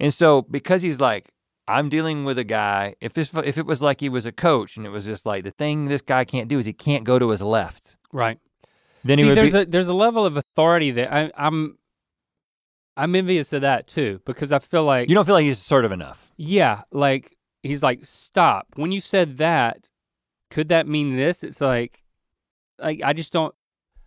And so, because he's like, I'm dealing with a guy. If this, if it was like he was a coach, and it was just like the thing this guy can't do is he can't go to his left. right Then See, he would there's be. a there's a level of authority that I, I'm I'm envious of that too because I feel like you don't feel like he's assertive enough. yeah, like he's like stop. When you said that, could that mean this? It's like like I just don't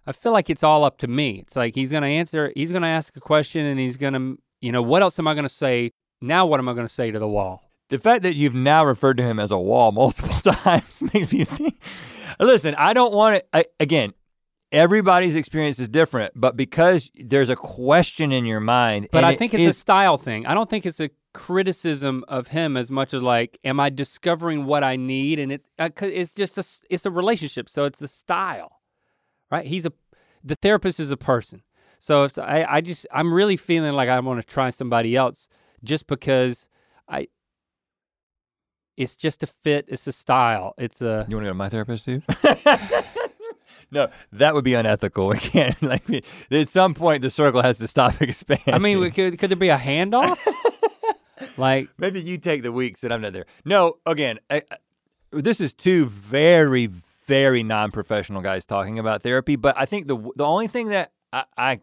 I feel like it's all up to me. It's like he's going to answer, he's going to ask a question and he's going to you know, what else am I going to say? Now what am I going to say to the wall? The fact that you've now referred to him as a wall multiple times makes me think. Listen, I don't want to. I, again, everybody's experience is different, but because there's a question in your mind, But I it think it's is- a style thing. I don't think it's a criticism of him as much as like, am I discovering what I need? And it's uh, 'cause it's just a it's a relationship, so it's a style, right? He's a the therapist is a person, so if I I just I'm really feeling like I want to try somebody else just because I. It's just a fit. It's a style. It's a You want to go to my therapist, dude? no, that would be unethical. We can't. Like, at some point, the circle has to stop expanding. I mean, could could there be a handoff? Like maybe you take the weeks that I'm not there. No, again, I, I- this is two very, very non-professional guys talking about therapy. But I think the the only thing that I, I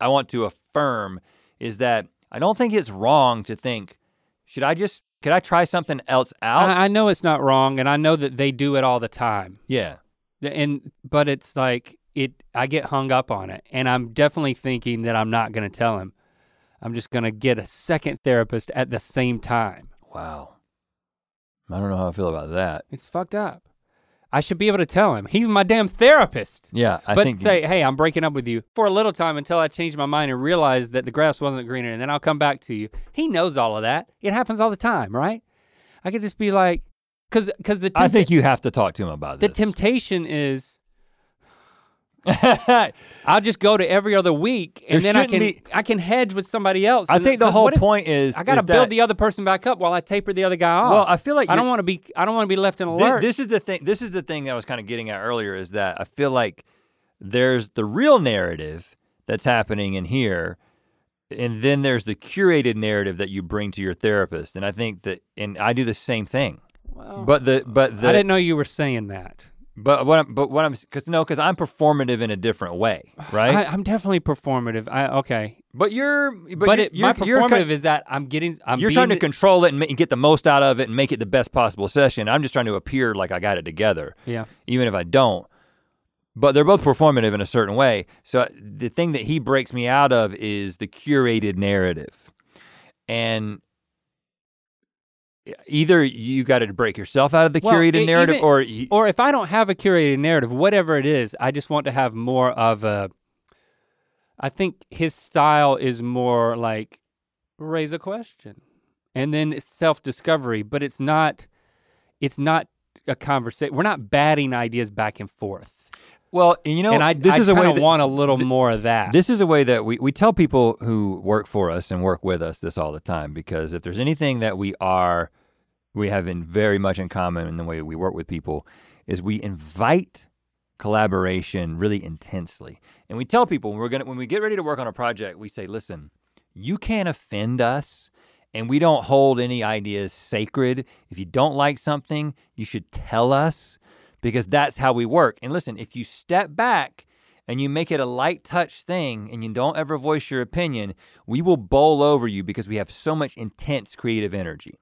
I want to affirm is that I don't think it's wrong to think, should I just could I try something else out? I, I know it's not wrong, and I know that they do it all the time. yeah. and but it's like it I get hung up on it. And I'm definitely thinking that I'm not gonna tell him. I'm just gonna get a second therapist at the same time. Wow. I don't know how I feel about that. It's fucked up. I should be able to tell him. He's my damn therapist. Yeah, I but think say, hey, I'm breaking up with you for a little time until I change my mind and realize that the grass wasn't greener, and then I'll come back to you. He knows all of that. It happens all the time, right? I could just be like, because because the I think you have to talk to him about this. the temptation is I'll just go to every other week, and There then I can be- I can hedge with somebody else. I think the whole point is I got to build that- the other person back up while I taper the other guy off. Well, I feel like I don't want to be I don't want to be left in a Thi- lurch. This is the thing. This is the thing I was kind of getting at earlier. Is that I feel like there's the real narrative that's happening in here, and then there's the curated narrative that you bring to your therapist. And I think that, and I do the same thing. Well, But the but the I didn't know you were saying that. But what I'm, but what I'm because no because I'm performative in a different way, right? I, I'm definitely performative. I okay, but you're but, but, you're, it, my you're, performative you're, is that I'm getting I'm you're trying to control it and, and get the most out of it and make it the best possible session. I'm just trying to appear like I got it together. yeah. even if I don't. But they're both performative in a certain way. So uh, the thing that he breaks me out of is the curated narrative. And either you got to break yourself out of the Well, curated e- narrative even- or you, Or if I don't have a curated narrative, whatever it is, I just want to have more of a. I think his style is more like raise a question, and then it's self-discovery. But it's not. It's not a conversation. We're not batting ideas back and forth. Well, and you know, and I, this I is a way that, want a little more of that. This is a way that we, we tell people who work for us and work with us this all the time because if there's anything that we are, we have in very much in common in the way we work with people, is we invite collaboration really intensely. And we tell people when we're gonna when we get ready to work on a project, we say, listen, you can't offend us and we don't hold any ideas sacred. If you don't like something, you should tell us because that's how we work. And listen, if you step back and you make it a light touch thing and you don't ever voice your opinion, we will bowl over you because we have so much intense creative energy.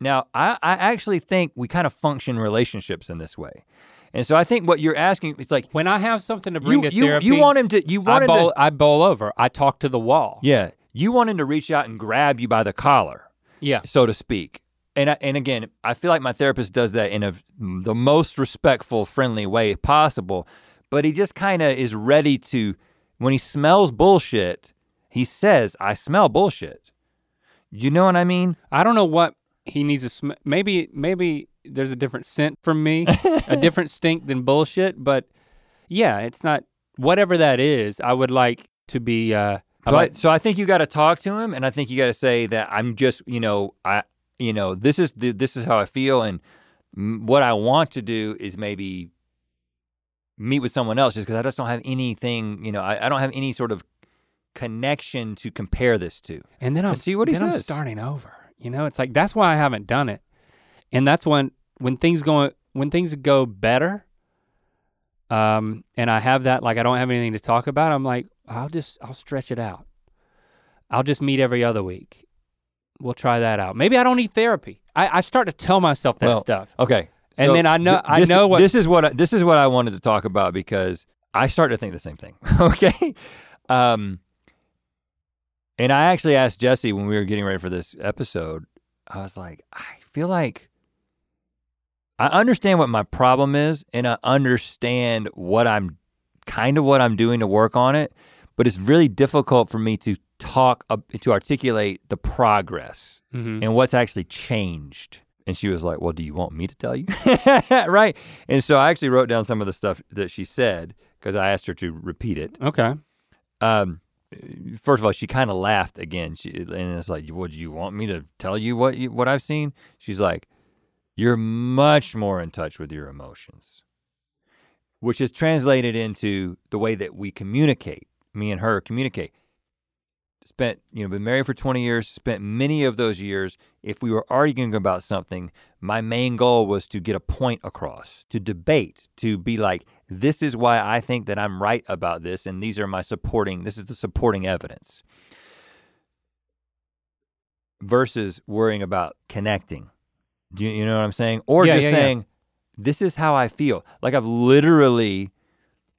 Now, I, I actually think we kind of function relationships in this way. And so I think what you're asking, it's like when I have something to bring you, to you, therapy, you want him to, you want I him bowl, to, I bowl over. I talk to the wall. yeah, you want him to reach out and grab you by the collar. Yeah. so to speak. And I, and again, I feel like my therapist does that in a the most respectful, friendly way possible. But he just kind of is ready to, when he smells bullshit, he says, "I smell bullshit." You know what I mean? I don't know what he needs to sm- maybe maybe there's a different scent from me, a different stink than bullshit, but yeah, it's not whatever that is. I would like to be uh So I, so I think you got to talk to him, and I think you got to say that I'm just, you know, I, you know, this is the, this is how I feel, and what I want to do is maybe meet with someone else, just because I just don't have anything, you know, I, I don't have any sort of connection to compare this to. and then I'm see what he then I'm says. starting over. You know, it's like that's why I haven't done it. And that's when when things go when things go better um and I have that like I don't have anything to talk about, I'm like I'll just I'll stretch it out. I'll just meet every other week. We'll try that out. Maybe I don't need therapy. I, I start to tell myself that Well, stuff. Okay, And then I know- I this, know what- this is what I, this is what I wanted to talk about because I start to think the same thing. okay, um, and I actually asked Jessie when we were getting ready for this episode. I was like, I feel like I understand what my problem is, and I understand what I'm kind of what I'm doing to work on it, but it's really difficult for me to talk up to articulate the progress Mhm. and what's actually changed. And she was like, Well, do you want me to tell you? right. And so I actually wrote down some of the stuff that she said because I asked her to repeat it. Okay. Um, first of all, she kind of laughed again. She, and it's like, Would you want me to tell you what you, what I've seen? She's like, You're much more in touch with your emotions, which is translated into the way that we communicate, me and her communicate spent, you know, been married for 20 years, spent many of those years. If we were arguing about something, my main goal was to get a point across, to debate, to be like, this is why I think that I'm right about this, and these are my supporting, this is the supporting evidence. Versus worrying about connecting. Do you, you know what I'm saying? Or Yeah, just yeah, yeah. saying, this is how I feel. Like I've literally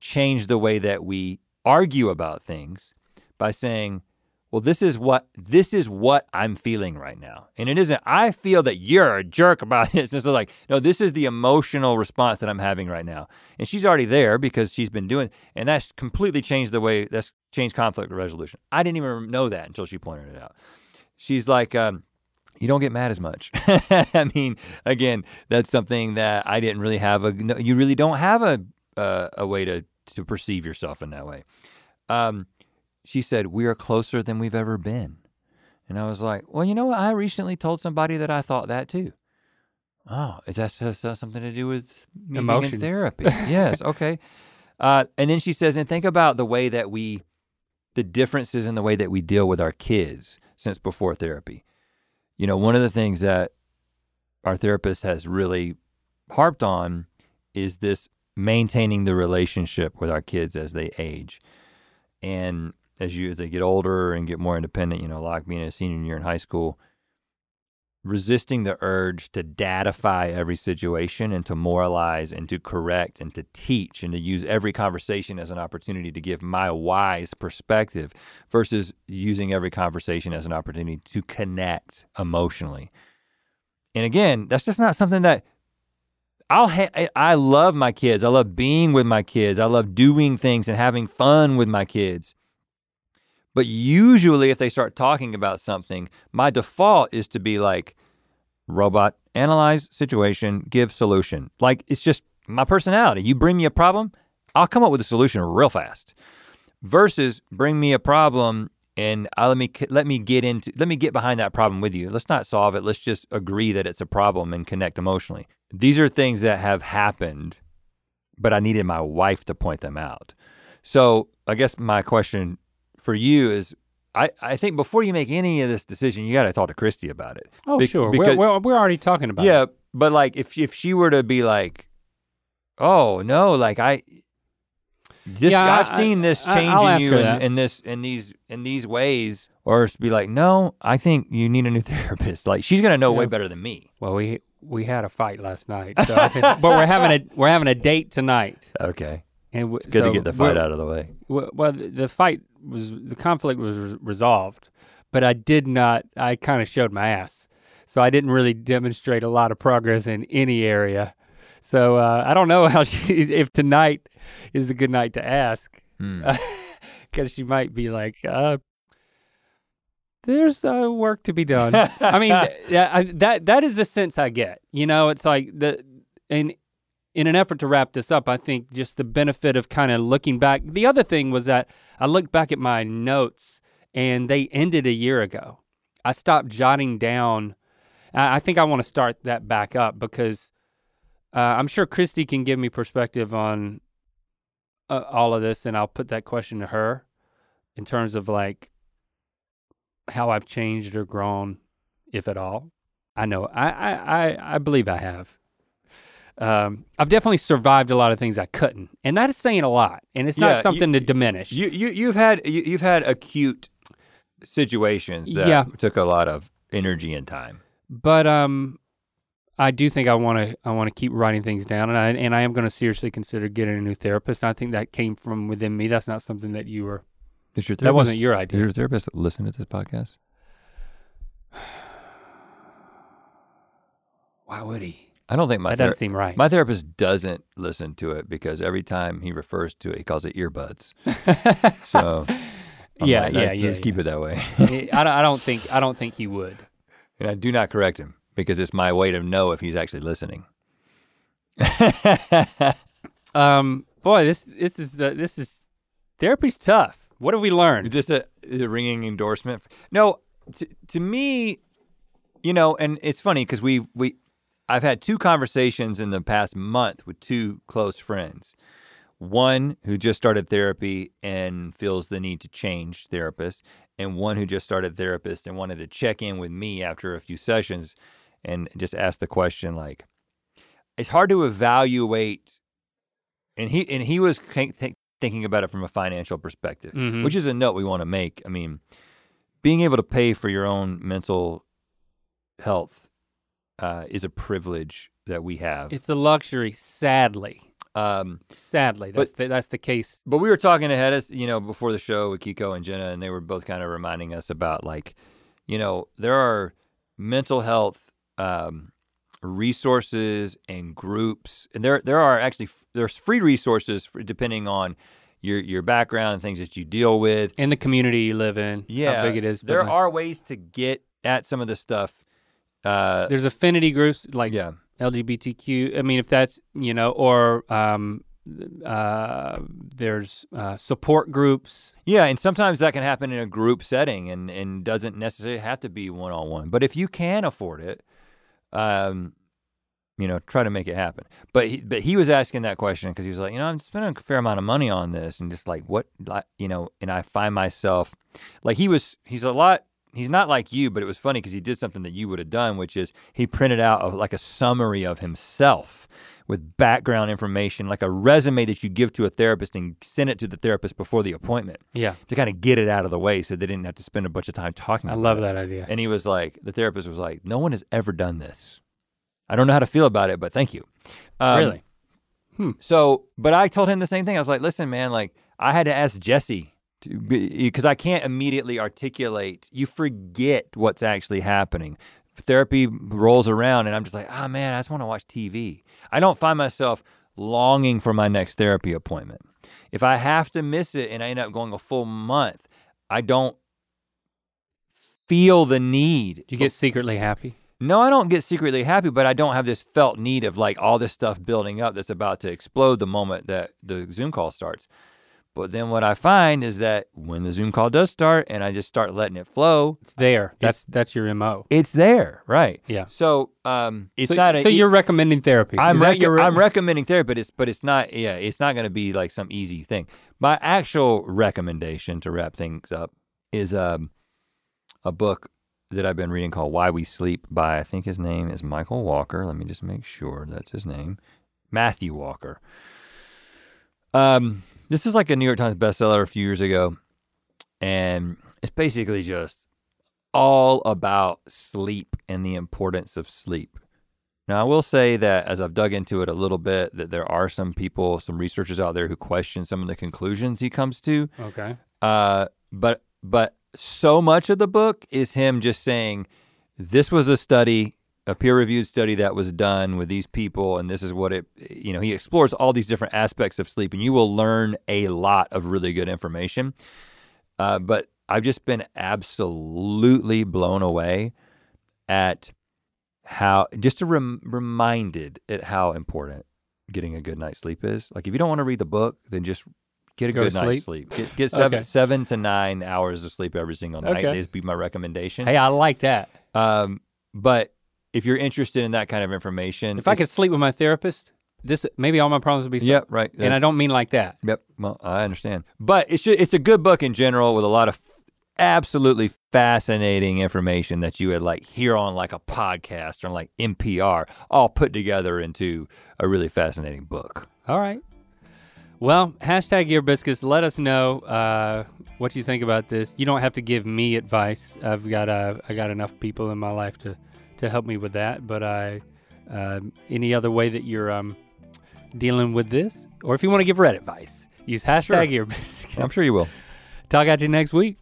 changed the way that we argue about things by saying, well, this is what this is what I'm feeling right now. And it isn't, I feel that you're a jerk about this. It's like, no, this is the emotional response that I'm having right now. And she's already there because she's been doing, and that's completely changed the way that's changed conflict resolution. I didn't even know that until she pointed it out. She's like, um, you don't get mad as much. I mean, again, that's something that I didn't really have a. You really don't have a a way to to perceive yourself in that way. Um, she said, "We are closer than we've ever been," and I was like, "Well, you know what? I recently told somebody that I thought that too." Oh, is that has something to do with me being in therapy? yes. Okay. Uh, and then she says, and think about the way that we, the differences in the way that we deal with our kids since before therapy. You know, one of the things that our therapist has really harped on is this maintaining the relationship with our kids as they age. And as you as they get older and get more independent, you know, like being a senior year in high school, resisting the urge to datify every situation and to moralize and to correct and to teach and to use every conversation as an opportunity to give my wise perspective versus using every conversation as an opportunity to connect emotionally. And again, that's just not something that I'll ha- I- I love my kids. I love being with my kids. I love doing things and having fun with my kids. But usually, if they start talking about something, my default is to be like, robot, analyze situation, give solution. Like, it's just my personality. You bring me a problem, I'll come up with a solution real fast. Versus bring me a problem and I let me let me get into let me get behind that problem with you. Let's not solve it. Let's just agree that it's a problem and connect emotionally. These are things that have happened, but I needed my wife to point them out. So I guess my question for you is I, I think before you make any of this decision, you got to talk to Christy about it. Oh, Bec- sure. because- we're, we're, we're already talking about yeah, it. Yeah, but like if if she were to be like, oh no, like I, this Yeah, I- I've seen this I- change I'll in you in, in this in these in these ways, or to be like, no, I think you need a new therapist. Like she's gonna know way better than me. Well, we we had a fight last night, so but we're having a we're having a date tonight. Okay, And w- it's good so to get the fight out of the way. w- Well, the the fight was the conflict was re- resolved, but I did not. I kind of showed my ass, so I didn't really demonstrate a lot of progress in any area. So uh, I don't know how she if tonight is a good night to ask Hmm. because she might be like, uh, "There's uh, work to be done." I mean, th- yeah, I, that that is the sense I get. You know, it's like the in in an effort to wrap this up, I think just the benefit of kind of looking back. The other thing was that I looked back at my notes and they ended a year ago. I stopped jotting down. I think I want to start that back up because uh, I'm sure Christy can give me perspective on uh, all of this, and I'll put that question to her in terms of like how I've changed or grown, if at all. I know I I I, I believe I have. Um, I've definitely survived a lot of things I couldn't, and that is saying a lot. And it's Yeah, not you- something to diminish. You you you've had you, you've had acute situations that Yeah. took a lot of energy and time. but um, I do think I want to I want to keep writing things down, and I and I am going to seriously consider getting a new therapist. And I think that came from within me. That's not something that you were. Is your therapist, That wasn't your Does idea. your therapist listen to this podcast? Why would he? I don't think my That doesn't seem right. my therapist doesn't listen to it because every time he refers to it, he calls it earbuds. So yeah, like, yeah, "Let's- yeah. Let's keep it that way. I don't. I don't think. I don't think he would. and I do not correct him because it's my way to know if he's actually listening. Um, boy, this this is the this is therapy's tough. What have we learned? Is this a, is a ringing endorsement? No, to, to me, you know, and it's funny because we we I've had two conversations in the past month with two close friends. One who just started therapy and feels the need to change therapist, and one who just started therapist and wanted to check in with me after a few sessions and just ask the question like, it's hard to evaluate. And he and he was think- think- thinking about it from a financial perspective Mhm. which is a note we want to make. I mean, being able to pay for your own mental health uh, is a privilege that we have. It's a luxury, sadly. Um, Sadly, that's the, that's the case. but we were talking ahead of you know before the show with Kiko and Jenna, and they were both kind of reminding us about like, you know, there are mental health um, resources and groups, and there there are actually there's free resources for, depending on your your background and things that you deal with. In the community you live in, Yeah, how big it is. There like- are ways to get at some of the stuff. Uh, There's affinity groups like yeah, LGBTQ. I mean, if that's you know, or um, uh, there's uh, support groups. yeah, and sometimes that can happen in a group setting, and and doesn't necessarily have to be one on one. But if you can afford it, um, you know, try to make it happen. But he, but he was asking that question because he was like, you know, I'm spending a fair amount of money on this, and just like what, you know, and I find myself, like he was, he's a lot. He's not like you, but it was funny because he did something that you would have done, which is he printed out a, like a summary of himself with background information, like a resume that you give to a therapist and send it to the therapist before the appointment Yeah, to kind of get it out of the way so they didn't have to spend a bunch of time talking I love it. that idea. And he was like, the therapist was like, no one has ever done this. I don't know how to feel about it, but thank you. Um, really? So, but I told him the same thing. I was like, listen, man, like I had to ask Jessie because I can't immediately articulate. You forget what's actually happening. Therapy rolls around, and I'm just like, ah, man, I just want to watch TV. I don't find myself longing for my next therapy appointment. If I have to miss it and I end up going a full month, I don't feel the need. You get secretly happy. No, I don't get secretly happy, but I don't have this felt need of like all this stuff building up that's about to explode the moment that the Zoom call starts. But then what I find is that when the Zoom call does start and I just start letting it flow, It's there. That's that's your mo. it's there, right? Yeah. So um, it's so, not. A, so you're recommending therapy. I'm, rec- re- I'm recommending therapy, but it's but it's not. Yeah, it's not going to be like some easy thing. My actual recommendation to wrap things up is um, a book that I've been reading called Why We Sleep by I think his name is Michael Walker. Let me just make sure that's his name, Matthew Walker. Um, this is like a New York Times bestseller a few years ago, and it's basically just all about sleep and the importance of sleep. Now, I will say that as I've dug into it a little bit, that there are some people, some researchers out there who question some of the conclusions he comes to. okay. Uh, but but so much of the book is him just saying, "This was a study, a peer-reviewed study that was done with these people, and this is what it." You know, he explores all these different aspects of sleep, and you will learn a lot of really good information. Uh, but I've just been absolutely blown away at how just rem- reminded at how important getting a good night's sleep is. Like if you don't want to read the book, then just get a Go good to night's sleep. Get, get seven Okay. seven to nine hours of sleep every single night. Okay. Is be my recommendation. Hey, I like that. Um, but if you're interested in that kind of information, If I could sleep with my therapist, this maybe all my problems would be solved. Yep, right. And I don't mean like that. Yep. Well, I understand. But it's ju- it's a good book in general with a lot of absolutely fascinating information that you would like hear on like a podcast or like NPR, all put together into a really fascinating book. All right. Well, hashtag ear biscuits. Let us know uh, what you think about this. You don't have to give me advice. I've got uh, I got enough people in my life to to help me with that. But I uh, any other way that you're um, dealing with this, or if you want to give Rhett advice, use hashtag ear biscuits. I'm sure you will. Talk at you next week.